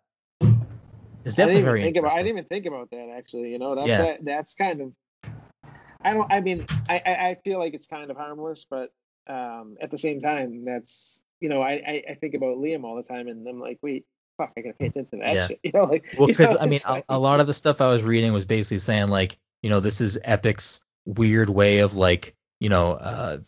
Speaker 1: it's definitely very
Speaker 3: think about. I didn't even think about that actually. You know, that's
Speaker 1: Yeah.
Speaker 3: a, that's kind of. I don't. I mean, I, I I feel like it's kind of harmless, but um, at the same time, that's you know, I, I I think about Liam all the time, and I'm like, wait, fuck, I gotta pay attention to that
Speaker 1: Yeah.
Speaker 3: shit. You know, like.
Speaker 1: Well,
Speaker 3: you
Speaker 1: because
Speaker 3: know,
Speaker 1: I mean,
Speaker 3: it's
Speaker 1: a, a lot of the stuff I was reading was basically saying like, you know, this is Epic's weird way of like, you know, uh,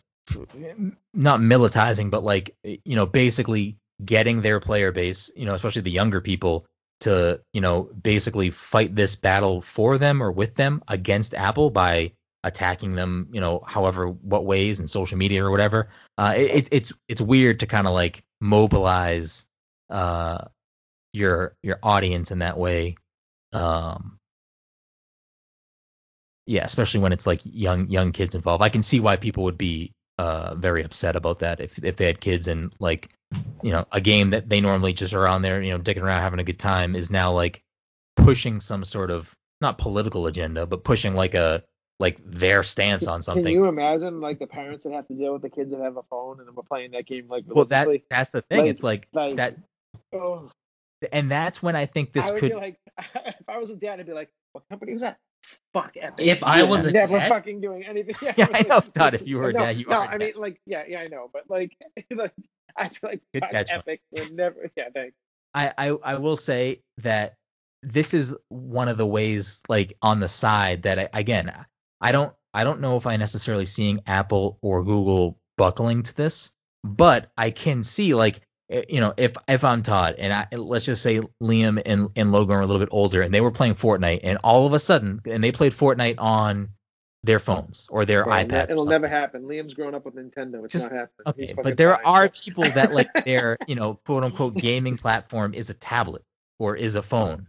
Speaker 1: not militizing, but like, you know, basically getting their player base, you know, especially the younger people, to you know basically fight this battle for them or with them against Apple by attacking them, you know, however what ways in social media or whatever. Uh, it, it's it's weird to kind of like mobilize uh your your audience in that way. Um, yeah, especially when it's like young young kids involved. I can see why people would be uh very upset about that if if they had kids and like you know a game that they normally just are on there you know dicking around having a good time is now like pushing some sort of not political agenda but pushing like a like their stance on something.
Speaker 3: Can you imagine like the parents that have to deal with the kids that have a phone and we're playing that game like
Speaker 1: well, that that's the thing.
Speaker 3: like-
Speaker 1: it's like,
Speaker 3: like-
Speaker 1: that,
Speaker 3: Oh,
Speaker 1: and that's when I think this
Speaker 3: I would
Speaker 1: could.
Speaker 3: be like, if I was a dad, I'd be like, what company was that? Fuck Epic.
Speaker 2: If I was
Speaker 3: I'm
Speaker 2: a
Speaker 3: never
Speaker 2: dad-
Speaker 3: fucking doing anything.
Speaker 1: Yeah, I know, Todd, if you were a
Speaker 3: no,
Speaker 1: dad, you
Speaker 3: no,
Speaker 1: are a
Speaker 3: I
Speaker 1: dad.
Speaker 3: mean, like, yeah, yeah, I know, but like, like I feel like
Speaker 1: Good
Speaker 3: fuck
Speaker 1: catch.
Speaker 3: Epic would never. Yeah, thanks.
Speaker 1: I, I I will say that this is one of the ways like on the side that I, again I don't I don't know if I necessarily seeing Apple or Google buckling to this, but I can see like eh, you know if if I'm Todd and I let's just say Liam and and Logan are a little bit older and they were playing Fortnite and all of a sudden and they played Fortnite on their phones or their
Speaker 3: Yeah,
Speaker 1: iPads.
Speaker 3: It'll
Speaker 1: something.
Speaker 3: never happen. Liam's grown up with Nintendo. It's
Speaker 1: Just-
Speaker 3: not happening.
Speaker 1: Okay, but there are people that like their, you know, quote unquote gaming platform is a tablet or is a phone.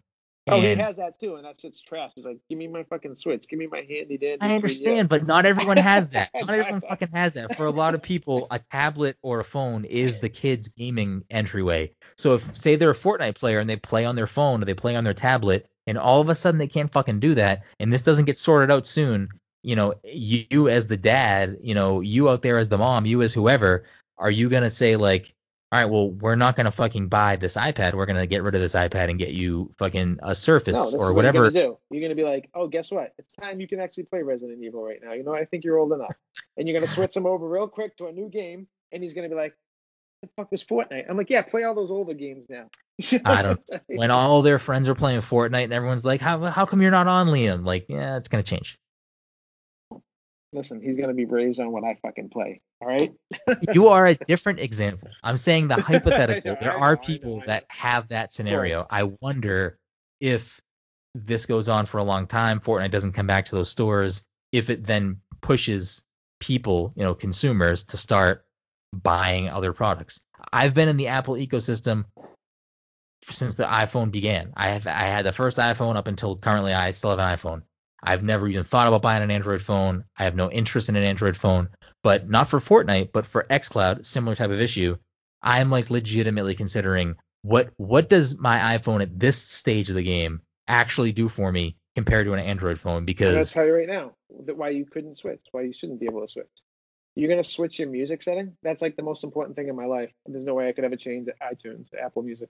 Speaker 3: Oh, he has that too, and that shit's trash. He's like, give me my fucking Switch, give me my handy dandy.
Speaker 1: I
Speaker 3: 3DS."
Speaker 1: understand, but not everyone has that. Not everyone fucking has that. For a lot of people, a tablet or a phone is the kid's gaming entryway. So if say they're a Fortnite player and they play on their phone or they play on their tablet, and all of a sudden they can't fucking do that, and this doesn't get sorted out soon, you know, you, you as the dad, you know, you out there as the mom, you as whoever, are you gonna say like, all right, well, we're not gonna fucking buy this iPad. We're gonna get rid of this iPad and get you fucking a Surface
Speaker 3: No,
Speaker 1: or
Speaker 3: is what
Speaker 1: whatever.
Speaker 3: You're gonna do. You're gonna be like, oh, guess what? It's time you can actually play Resident Evil right now. You know, I think you're old enough, and you're gonna switch him over real quick to a new game, and he's gonna be like, the fuck was Fortnite? I'm like, yeah, play all those older games now. You know
Speaker 1: I don't- when all their friends are playing Fortnite and everyone's like, how how come you're not on Liam? Like, yeah, it's gonna change.
Speaker 3: Listen, he's gonna be raised on what I fucking play. All right.
Speaker 1: you are a different example. I'm saying the hypothetical.
Speaker 3: know,
Speaker 1: there
Speaker 3: know,
Speaker 1: are
Speaker 3: know,
Speaker 1: people
Speaker 3: I
Speaker 1: that have that scenario. I wonder if this goes on for a long time, Fortnite doesn't come back to those stores, if it then pushes people, you know, consumers to start buying other products. I've been in the Apple ecosystem since the iPhone began. I have I had the first iPhone up until currently I still have an iPhone. I've never even thought about buying an Android phone. I have no interest in an Android phone, but not for Fortnite, but for xCloud, similar type of issue. I'm like legitimately considering what what does my iPhone at this stage of the game actually do for me compared to an Android phone?
Speaker 3: I'm gonna tell you right now that why you couldn't switch, why you shouldn't be able to switch. You're gonna switch your music setting. That's like the most important thing in my life. There's no way I could ever change iTunes to Apple Music.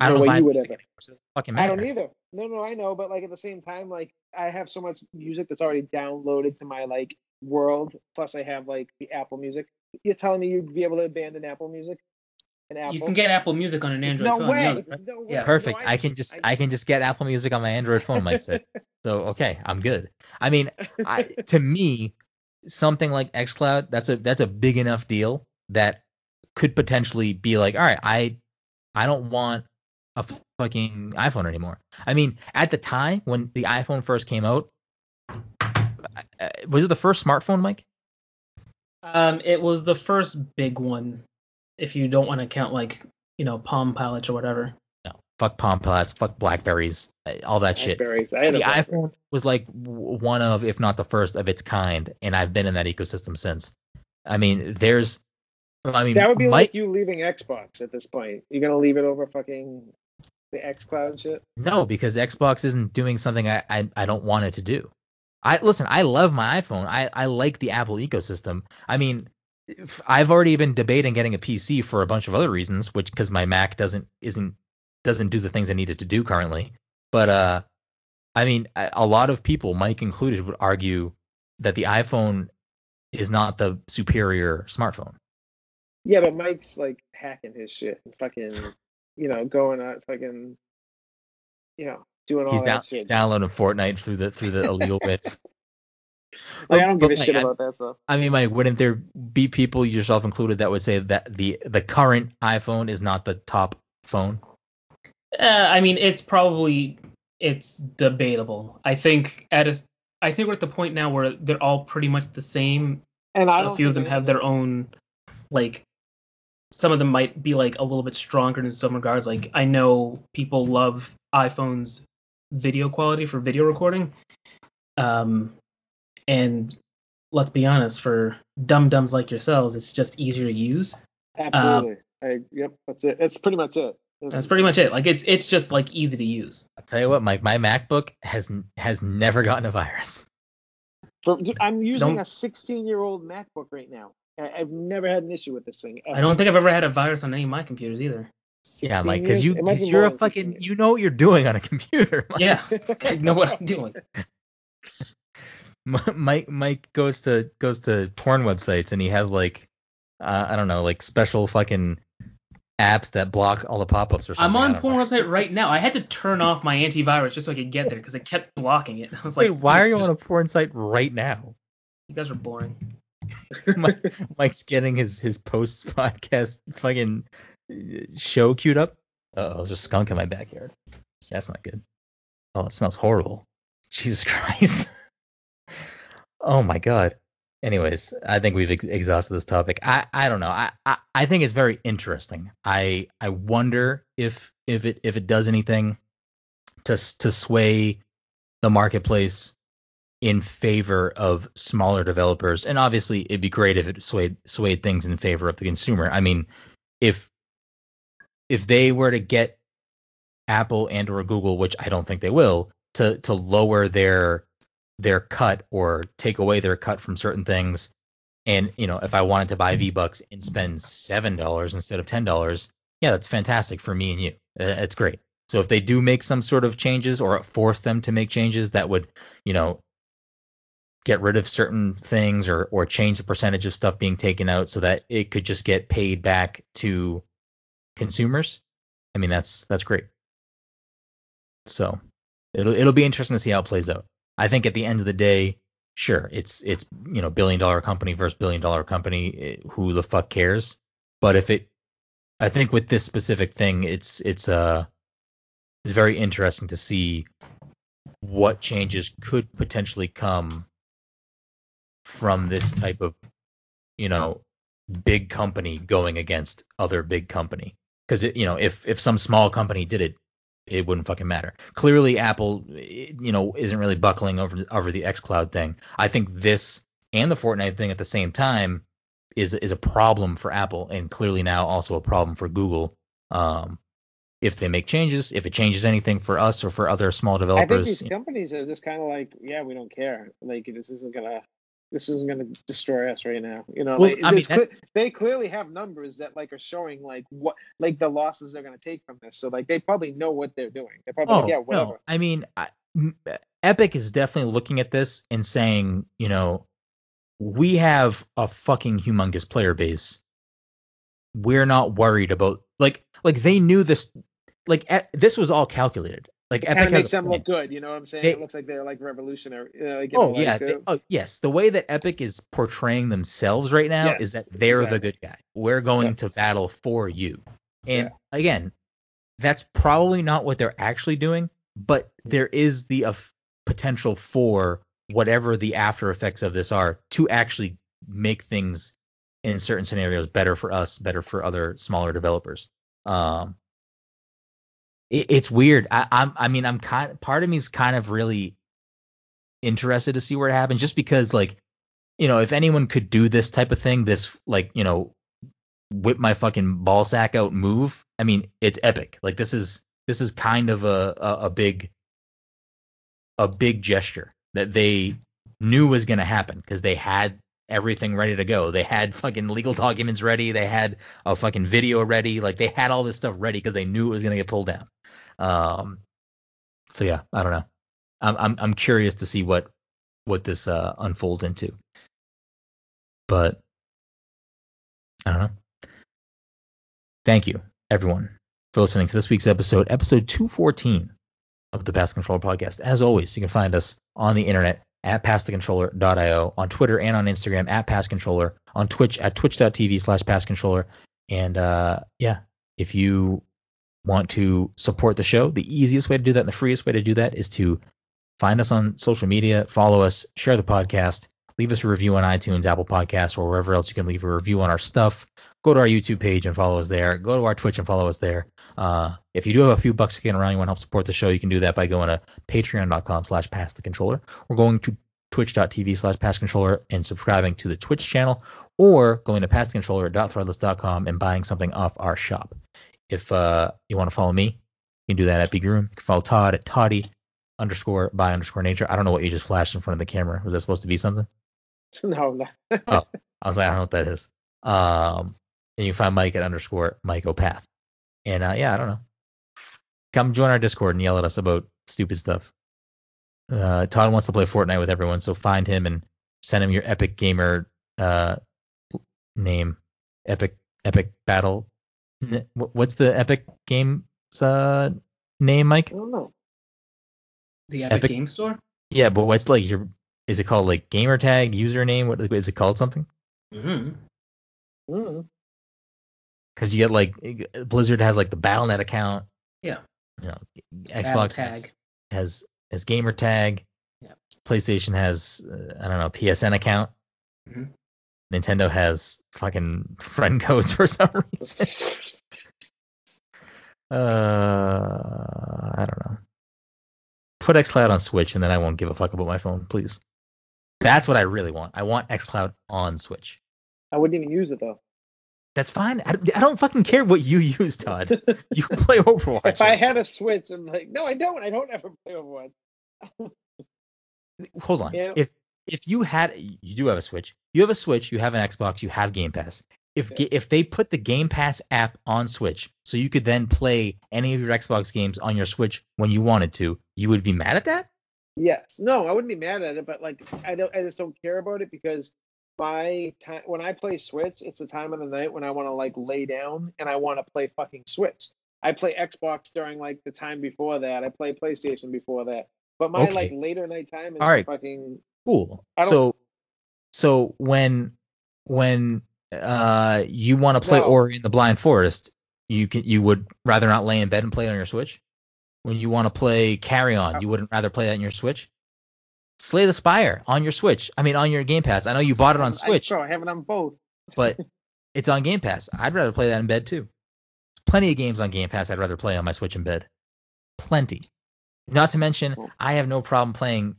Speaker 1: I don't
Speaker 3: way
Speaker 1: buy
Speaker 3: you would
Speaker 1: music
Speaker 3: ever.
Speaker 1: anymore, so it
Speaker 3: I don't either. No, no, I know, but like at the same time, like I have so much music that's already downloaded to my like world. Plus, I have like the Apple Music. You're telling me you'd be able to abandon Apple Music? And Apple?
Speaker 2: You can get Apple Music on an Android
Speaker 3: no
Speaker 2: phone.
Speaker 3: way.
Speaker 2: you know that, right?
Speaker 3: No way.
Speaker 2: Yeah.
Speaker 1: Perfect.
Speaker 3: No,
Speaker 1: I can just I can just get Apple Music on my Android phone, Mike said. So okay, I'm good. I mean, I, to me, something like XCloud, that's a that's a big enough deal that could potentially be like, all right, I I don't want a fucking iPhone anymore. I mean, at the time when the iPhone first came out, uh, was it the first smartphone, Mike?
Speaker 2: Um, it was the first big one, if you don't want to count like you know Palm Pilots or whatever.
Speaker 1: No. Fuck Palm Pilots, fuck Blackberries, uh, all that shit.
Speaker 3: Blackberries. I had
Speaker 1: the
Speaker 3: Blackberry.
Speaker 1: iPhone was like one of, if not the first of its kind, and I've been in that ecosystem since. I mean, there's, I mean,
Speaker 3: That would be
Speaker 1: Mike,
Speaker 3: like you leaving Xbox at this point. You're gonna leave it over fucking the XCloud shit.
Speaker 1: no, because Xbox isn't doing something I, I, I don't want it to do. I listen, I love my iPhone. I, I like the Apple ecosystem. I mean, I've already been debating getting a PC for a bunch of other reasons, which because my Mac doesn't isn't doesn't do the things I need it to do currently. But uh, I mean, a a lot of people, Mike included, would argue that the iPhone is not the superior smartphone.
Speaker 3: Yeah, but Mike's like hacking his shit and fucking, you know, going out fucking, you know, doing all
Speaker 1: He's
Speaker 3: that
Speaker 1: down,
Speaker 3: shit.
Speaker 1: he's downloading Fortnite through the through the illegal bits.
Speaker 3: Like, I don't give a
Speaker 1: But,
Speaker 3: shit
Speaker 1: like, I-
Speaker 3: about that stuff.
Speaker 1: I mean, Mike, wouldn't there be people, yourself included, that would say that the the current iPhone is not the top phone?
Speaker 2: Uh, I mean, it's probably it's debatable. I think at a, I think we're at the point now where they're all pretty much the same.
Speaker 3: And I
Speaker 2: A
Speaker 3: don't
Speaker 2: few of them have their own, like, some of them might be like a little bit stronger in some regards. Like, I know people love iPhone's video quality for video recording. Um, and let's be honest, for dum dums like yourselves, it's just easier to use.
Speaker 3: Absolutely. I, yep, that's it. That's pretty much it.
Speaker 2: That's pretty much it. Like, it's it's just like easy to use.
Speaker 1: I'll tell you what, Mike, my MacBook has has never gotten a virus.
Speaker 3: For- dude, I'm using
Speaker 2: Don't-
Speaker 3: a 16 year old MacBook right now. I, I've never had an issue with this thing. Ever.
Speaker 2: I don't think I've ever had a virus on any of my computers either.
Speaker 1: Yeah,
Speaker 3: 16
Speaker 1: Mike, because you because you're a fucking
Speaker 3: years.
Speaker 1: you know what you're doing on a computer. Mike.
Speaker 2: Yeah, I know what I'm doing.
Speaker 1: Mike Mike goes to goes to porn websites and he has like uh, I don't know like special fucking apps that block all the pop-ups or something.
Speaker 2: I'm on porn
Speaker 1: know.
Speaker 2: website right now. I had to turn off my antivirus just so I could get there because it kept blocking it. I was
Speaker 1: Wait,
Speaker 2: like,
Speaker 1: why are you
Speaker 2: "Dude,
Speaker 1: on a porn site right now?
Speaker 2: You guys are boring.
Speaker 1: Mike, Mike's getting his his post podcast fucking uh, show queued up. Oh, there's a skunk in my backyard. That's not good. Oh, it smells horrible. Jesus Christ. oh my God. Anyways, I think we've ex- exhausted this topic. I, I don't know. I, I, I think it's very interesting. I I wonder if if it if it does anything to to sway the marketplace in favor of smaller developers. And obviously, it'd be great if it swayed swayed things in favor of the consumer. I mean, if if they were to get Apple and or Google, which I don't think they will, to to lower their their cut or take away their cut from certain things, and you know, if I wanted to buy V Bucks and spend seven dollars instead of ten dollars, yeah, that's fantastic for me and you. Uh, It's great. So if they do make some sort of changes or force them to make changes that would, you know, get rid of certain things or or change the percentage of stuff being taken out so that it could just get paid back to consumers, I mean that's that's great. So it'll it'll be interesting to see how it plays out. I think at the end of the day, sure, it's it's you know billion dollar company versus billion dollar company. eh, Who the fuck cares? But if it, I think with this specific thing, it's it's uh it's very interesting to see what changes could potentially come from this type of you know big company going against other big company. Because you know if if some small company did it it wouldn't fucking matter. Clearly apple you know isn't really buckling over over the xcloud thing. I think this and the fortnite thing at the same time is is a problem for apple and clearly now also a problem for google. Um if they make changes if it changes anything for us or for other small developers,
Speaker 3: I think these companies are just kind of like, yeah, we don't care. Like this isn't gonna this isn't going to destroy us right now. You know,
Speaker 1: Well,
Speaker 3: like,
Speaker 1: I mean,
Speaker 3: cle- they clearly have numbers that like are showing like what like the losses they're going to take from this. So like they probably know what they're doing. They're probably
Speaker 1: Oh
Speaker 3: like, yeah, whatever.
Speaker 1: no, I mean, I, m- Epic is definitely looking at this and saying, you know, we have a fucking humongous player base. We're not worried about like like they knew this like e- this was all calculated. Like Epic
Speaker 3: and it makes them look good. You know what I'm saying?
Speaker 1: They-
Speaker 3: it looks like they're like revolutionary. You know, like,
Speaker 1: Oh
Speaker 3: like,
Speaker 1: yeah,
Speaker 3: uh,
Speaker 1: they- oh yes. The way that Epic is portraying themselves right now
Speaker 3: Yes,
Speaker 1: is that they're
Speaker 3: exactly.
Speaker 1: the good guy. We're going
Speaker 3: Yes.
Speaker 1: to battle for you. And
Speaker 3: Yeah.
Speaker 1: again, that's probably not what they're actually doing, but there is the uh, potential for whatever the after effects of this are to actually make things in certain scenarios better for us, better for other smaller developers. Um, it, it's weird. I, I'm, I mean, I'm kind. Part of me is kind of really interested to see where it happens, just because, like, you know, if anyone could do this type of thing, this like, you know, whip my fucking ball sack out move. I mean, it's epic. Like this is this is kind of a a, a big a big gesture that they knew was going to happen because they had everything ready to go. They had fucking legal documents ready. They had a fucking video ready. Like they had all this stuff ready because they knew it was going to get pulled down. Um, so yeah, I don't know. I'm I'm I'm curious to see what what this uh, unfolds into. But I don't know. Thank you, everyone, for listening to this week's episode, episode 214 of the Pass Controller Podcast. As always, you can find us on the internet at passthecontroller.io, on Twitter and on Instagram at passcontroller, on Twitch at twitch.tv slash passcontroller. And uh, yeah, if you want to support the show, the easiest way to do that and the freest way to do that is to find us on social media, follow us, share the podcast, leave us a review on iTunes, Apple Podcasts, or wherever else you can leave a review on our stuff. Go to our YouTube page and follow us there. Go to our Twitch and follow us there. Uh, if you do have a few bucks kicking around, you want to help support the show, you can do that by going to patreon.com slash pass the controller or going to twitch.tv slash pass controller and subscribing to the Twitch channel or going to passcontroller.threadless.com and buying something off our shop. If uh, you want to follow me, you can do that at Big Room. You can follow Todd at Toddy underscore by underscore nature. I don't know what you just flashed in front of the camera. Was that supposed to be something?
Speaker 3: no, no.
Speaker 1: I was like, I don't know what that is. Um, and you can find Mike at underscore Mike Opath. And uh, yeah, I don't know. Come join our Discord and yell at us about stupid stuff. Uh, Todd wants to play Fortnite with everyone, so find him and send him your Epic Gamer uh, name. Epic Epic Battle. N- wh- What's the Epic Games uh, name, Mike?
Speaker 3: I don't know.
Speaker 2: The Epic,
Speaker 1: Epic-
Speaker 2: Game Store.
Speaker 1: Yeah, but what's like your? Is it called like gamer tag, username? What is it called? Something?
Speaker 2: Mm-hmm.
Speaker 3: Mm.
Speaker 1: because you get like Blizzard has like the BattleNet account.
Speaker 2: Yeah.
Speaker 1: You know, Xbox has, has has gamer tag.
Speaker 2: Yeah.
Speaker 1: PlayStation has uh, I don't know PSN account.
Speaker 2: Mhm.
Speaker 1: Nintendo has fucking friend codes for some reason. Uh, I don't know. Put XCloud on Switch and then I won't give a fuck about my phone, please. That's what I really want. I want XCloud on Switch.
Speaker 3: I wouldn't even use it though.
Speaker 1: That's fine. I, I don't fucking care what you use, Todd. You play Overwatch.
Speaker 3: If I had a Switch, I'm like, no, I don't. I don't ever play Overwatch.
Speaker 1: hold on.
Speaker 3: Yeah.
Speaker 1: If if you had you do have a Switch, you have a Switch, you have an Xbox, you have Game Pass. If
Speaker 3: Yeah.
Speaker 1: if they put the Game Pass app on Switch, so you could then play any of your Xbox games on your Switch when you wanted to, you would be mad at that?
Speaker 3: Yes. No, I wouldn't be mad at it, but like I don't I just don't care about it because my time when I play Switch, it's the time of the night when I want to like lay down and I want to play fucking Switch. I play Xbox during like the time before that. I play PlayStation before that. But my
Speaker 1: Okay.
Speaker 3: like later night time is
Speaker 1: All right.
Speaker 3: fucking
Speaker 1: Cool. So so when when uh you want to play
Speaker 3: No.
Speaker 1: Ori in the Blind Forest, you can you would rather not lay in bed and play it on your Switch? When you want to play Carrion,
Speaker 3: Uh,
Speaker 1: you wouldn't rather play that on your Switch? Slay the Spire on your Switch. I mean on your Game Pass. I know you bought it on
Speaker 3: I,
Speaker 1: Switch,
Speaker 3: bro, I have it on both.
Speaker 1: but it's on Game Pass. I'd rather play that in bed too. Plenty of games on Game Pass I'd rather play on my Switch in bed. Plenty. Not to mention, I have no problem playing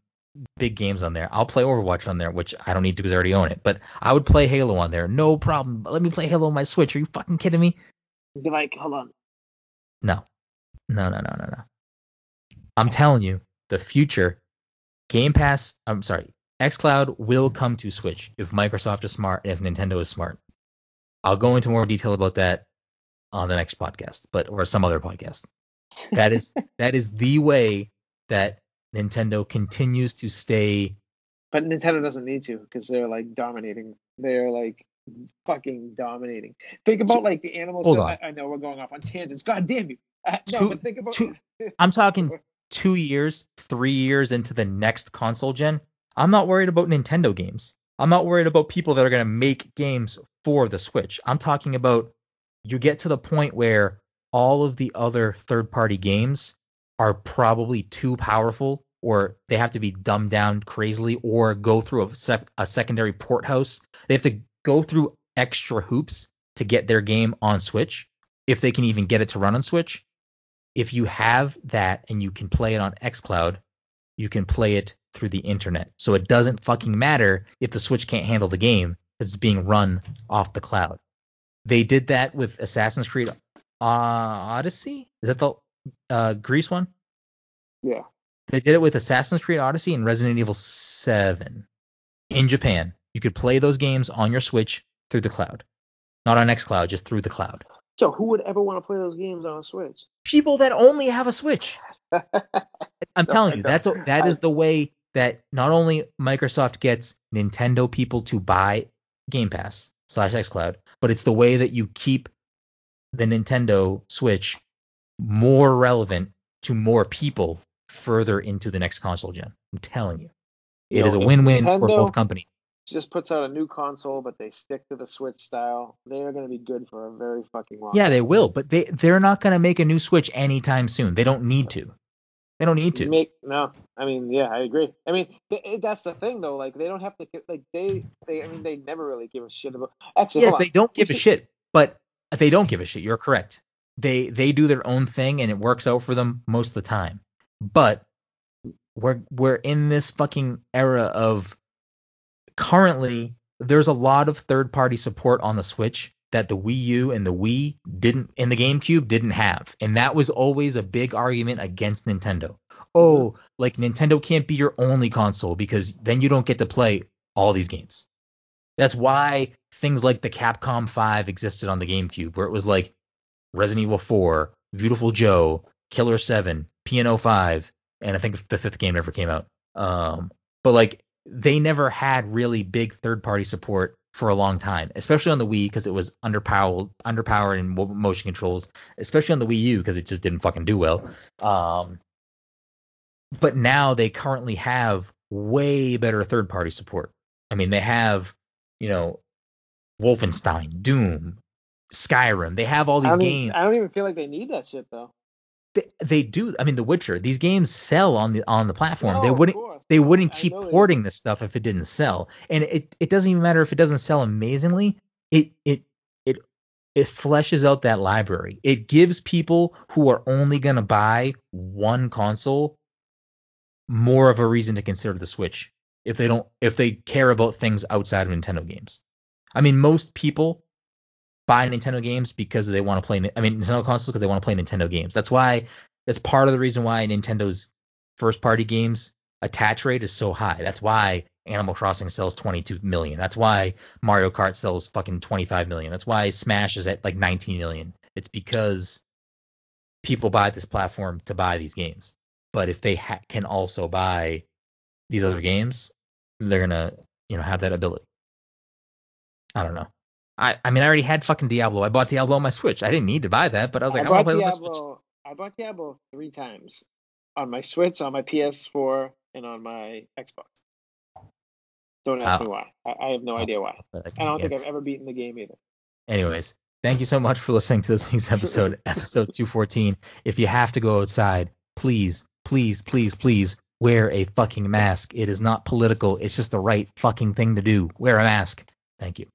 Speaker 1: big games on there. I'll play Overwatch on there, which I don't need to because I already own it. But I would play Halo on there, no problem. Let me play Halo on my Switch. Are you fucking kidding me?
Speaker 3: Be like, hold on.
Speaker 1: No, no, no, no, no, no. I'm telling you, the future Game Pass. I'm sorry, xCloud will come to Switch if Microsoft is smart and if Nintendo is smart. I'll go into more detail about that on the next podcast, but or some other podcast. That is that is the way that Nintendo continues to stay.
Speaker 3: But Nintendo doesn't need to because they're like dominating. They're like fucking dominating. Think about like the animals.
Speaker 1: Hold
Speaker 3: that-
Speaker 1: on.
Speaker 3: I, I know we're going off on tangents. God damn you. Uh, no, but think about.
Speaker 1: two- I'm talking two years, three years into the next console gen. I'm not worried about Nintendo games. I'm not worried about people that are going to make games for the Switch. I'm talking about you get to the point where all of the other third party games are probably too powerful or they have to be dumbed down crazily or go through a, sec- a secondary port house. They have to go through extra hoops to get their game on Switch if they can even get it to run on Switch. If you have that and you can play it on xCloud, you can play it through the internet. So it doesn't fucking matter if the Switch can't handle the game that's being run off the cloud. They did that with Assassin's Creed uh, Odyssey. Is that the uh, Greece one?
Speaker 3: Yeah.
Speaker 1: They did it with Assassin's Creed Odyssey and Resident Evil 7 in Japan. You could play those games on your Switch through the cloud. Not on xCloud, just through the cloud.
Speaker 3: So who would ever want to play those games on a Switch?
Speaker 1: People that only have a Switch. I'm
Speaker 3: No,
Speaker 1: telling you, that's a, that is the way that not only Microsoft gets Nintendo people to buy Game Pass slash xCloud, but it's the way that you keep the Nintendo Switch more relevant to more people further into the next console gen. I'm telling you,
Speaker 3: You
Speaker 1: it is
Speaker 3: know,
Speaker 1: a win-win for both companies.
Speaker 3: Just puts out a new console, but they stick to the Switch style. They're going to be good for a very fucking long.
Speaker 1: Yeah, they will, but they they're not gonna make a new Switch anytime soon. They don't need to. They don't need to.
Speaker 3: Make no, I mean, yeah, I agree. I mean, th- that's the thing though. Like, they don't have to. Like, they, they. I mean, they never really give a shit about. Actually,
Speaker 1: yes, they don't
Speaker 3: We
Speaker 1: give a
Speaker 3: should-
Speaker 1: shit, but they don't give a shit. You're correct. They they do their own thing and it works out for them most of the time. But we're we're in this fucking era of currently there's a lot of third party support on the Switch that the Wii U and the Wii didn't and the GameCube didn't have. And that was always a big argument against Nintendo. Oh, like Nintendo can't be your only console because then you don't get to play all these games. That's why things like the Capcom 5 existed on the GameCube, where it was like Resident Evil 4, Viewtiful Joe, Killer 7, Piano 5, and I think the fifth game never came out. Um, but like they never had really big third party support for a long time, especially on the Wii because it was underpowered, underpowered in motion controls, especially on the Wii U because it just didn't fucking do well. Um, but now they currently have way better third party support. I mean, they have, you know, Wolfenstein, Doom, Skyrim. They have all these
Speaker 3: don't,
Speaker 1: games.
Speaker 3: even, I don't even feel like they need that shit though.
Speaker 1: They, they do. I mean, The Witcher. These games sell on the on the platform.
Speaker 3: No,
Speaker 1: they wouldn't. They wouldn't keep porting this stuff if it didn't sell. And it it doesn't even matter if it doesn't sell amazingly. It it it it fleshes out that library. It gives people who are only gonna buy one console more of a reason to consider the Switch if they don't if they care about things outside of Nintendo games. I mean, most people buy Nintendo games because they want to play. I mean, Nintendo consoles because they want to play Nintendo games. That's why. That's part of the reason why Nintendo's first party games attach rate is so high. That's why Animal Crossing sells 22 million. That's why Mario Kart sells fucking 25 million. That's why Smash is at like 19 million. It's because people buy this platform to buy these games. But if they ha- can also buy these other games, they're gonna you know have that ability. I don't know. I, I mean, I already had fucking Diablo. I bought Diablo on my Switch. I didn't need to buy that, but I was like, I,
Speaker 3: I
Speaker 1: want
Speaker 3: bought
Speaker 1: to play with my Switch.
Speaker 3: Diablo. I bought Diablo three times on my Switch, on my PS4, and on my Xbox. Don't ask
Speaker 1: Oh.
Speaker 3: me why. I, I have no oh, idea why.
Speaker 1: But
Speaker 3: I don't think I've ever beaten the game either.
Speaker 1: Anyways, thank you so much for listening to this week's episode, episode 214. If you have to go outside, please, please, please, please wear a fucking mask. It is not political. It's just the right fucking thing to do. Wear a mask. Thank you.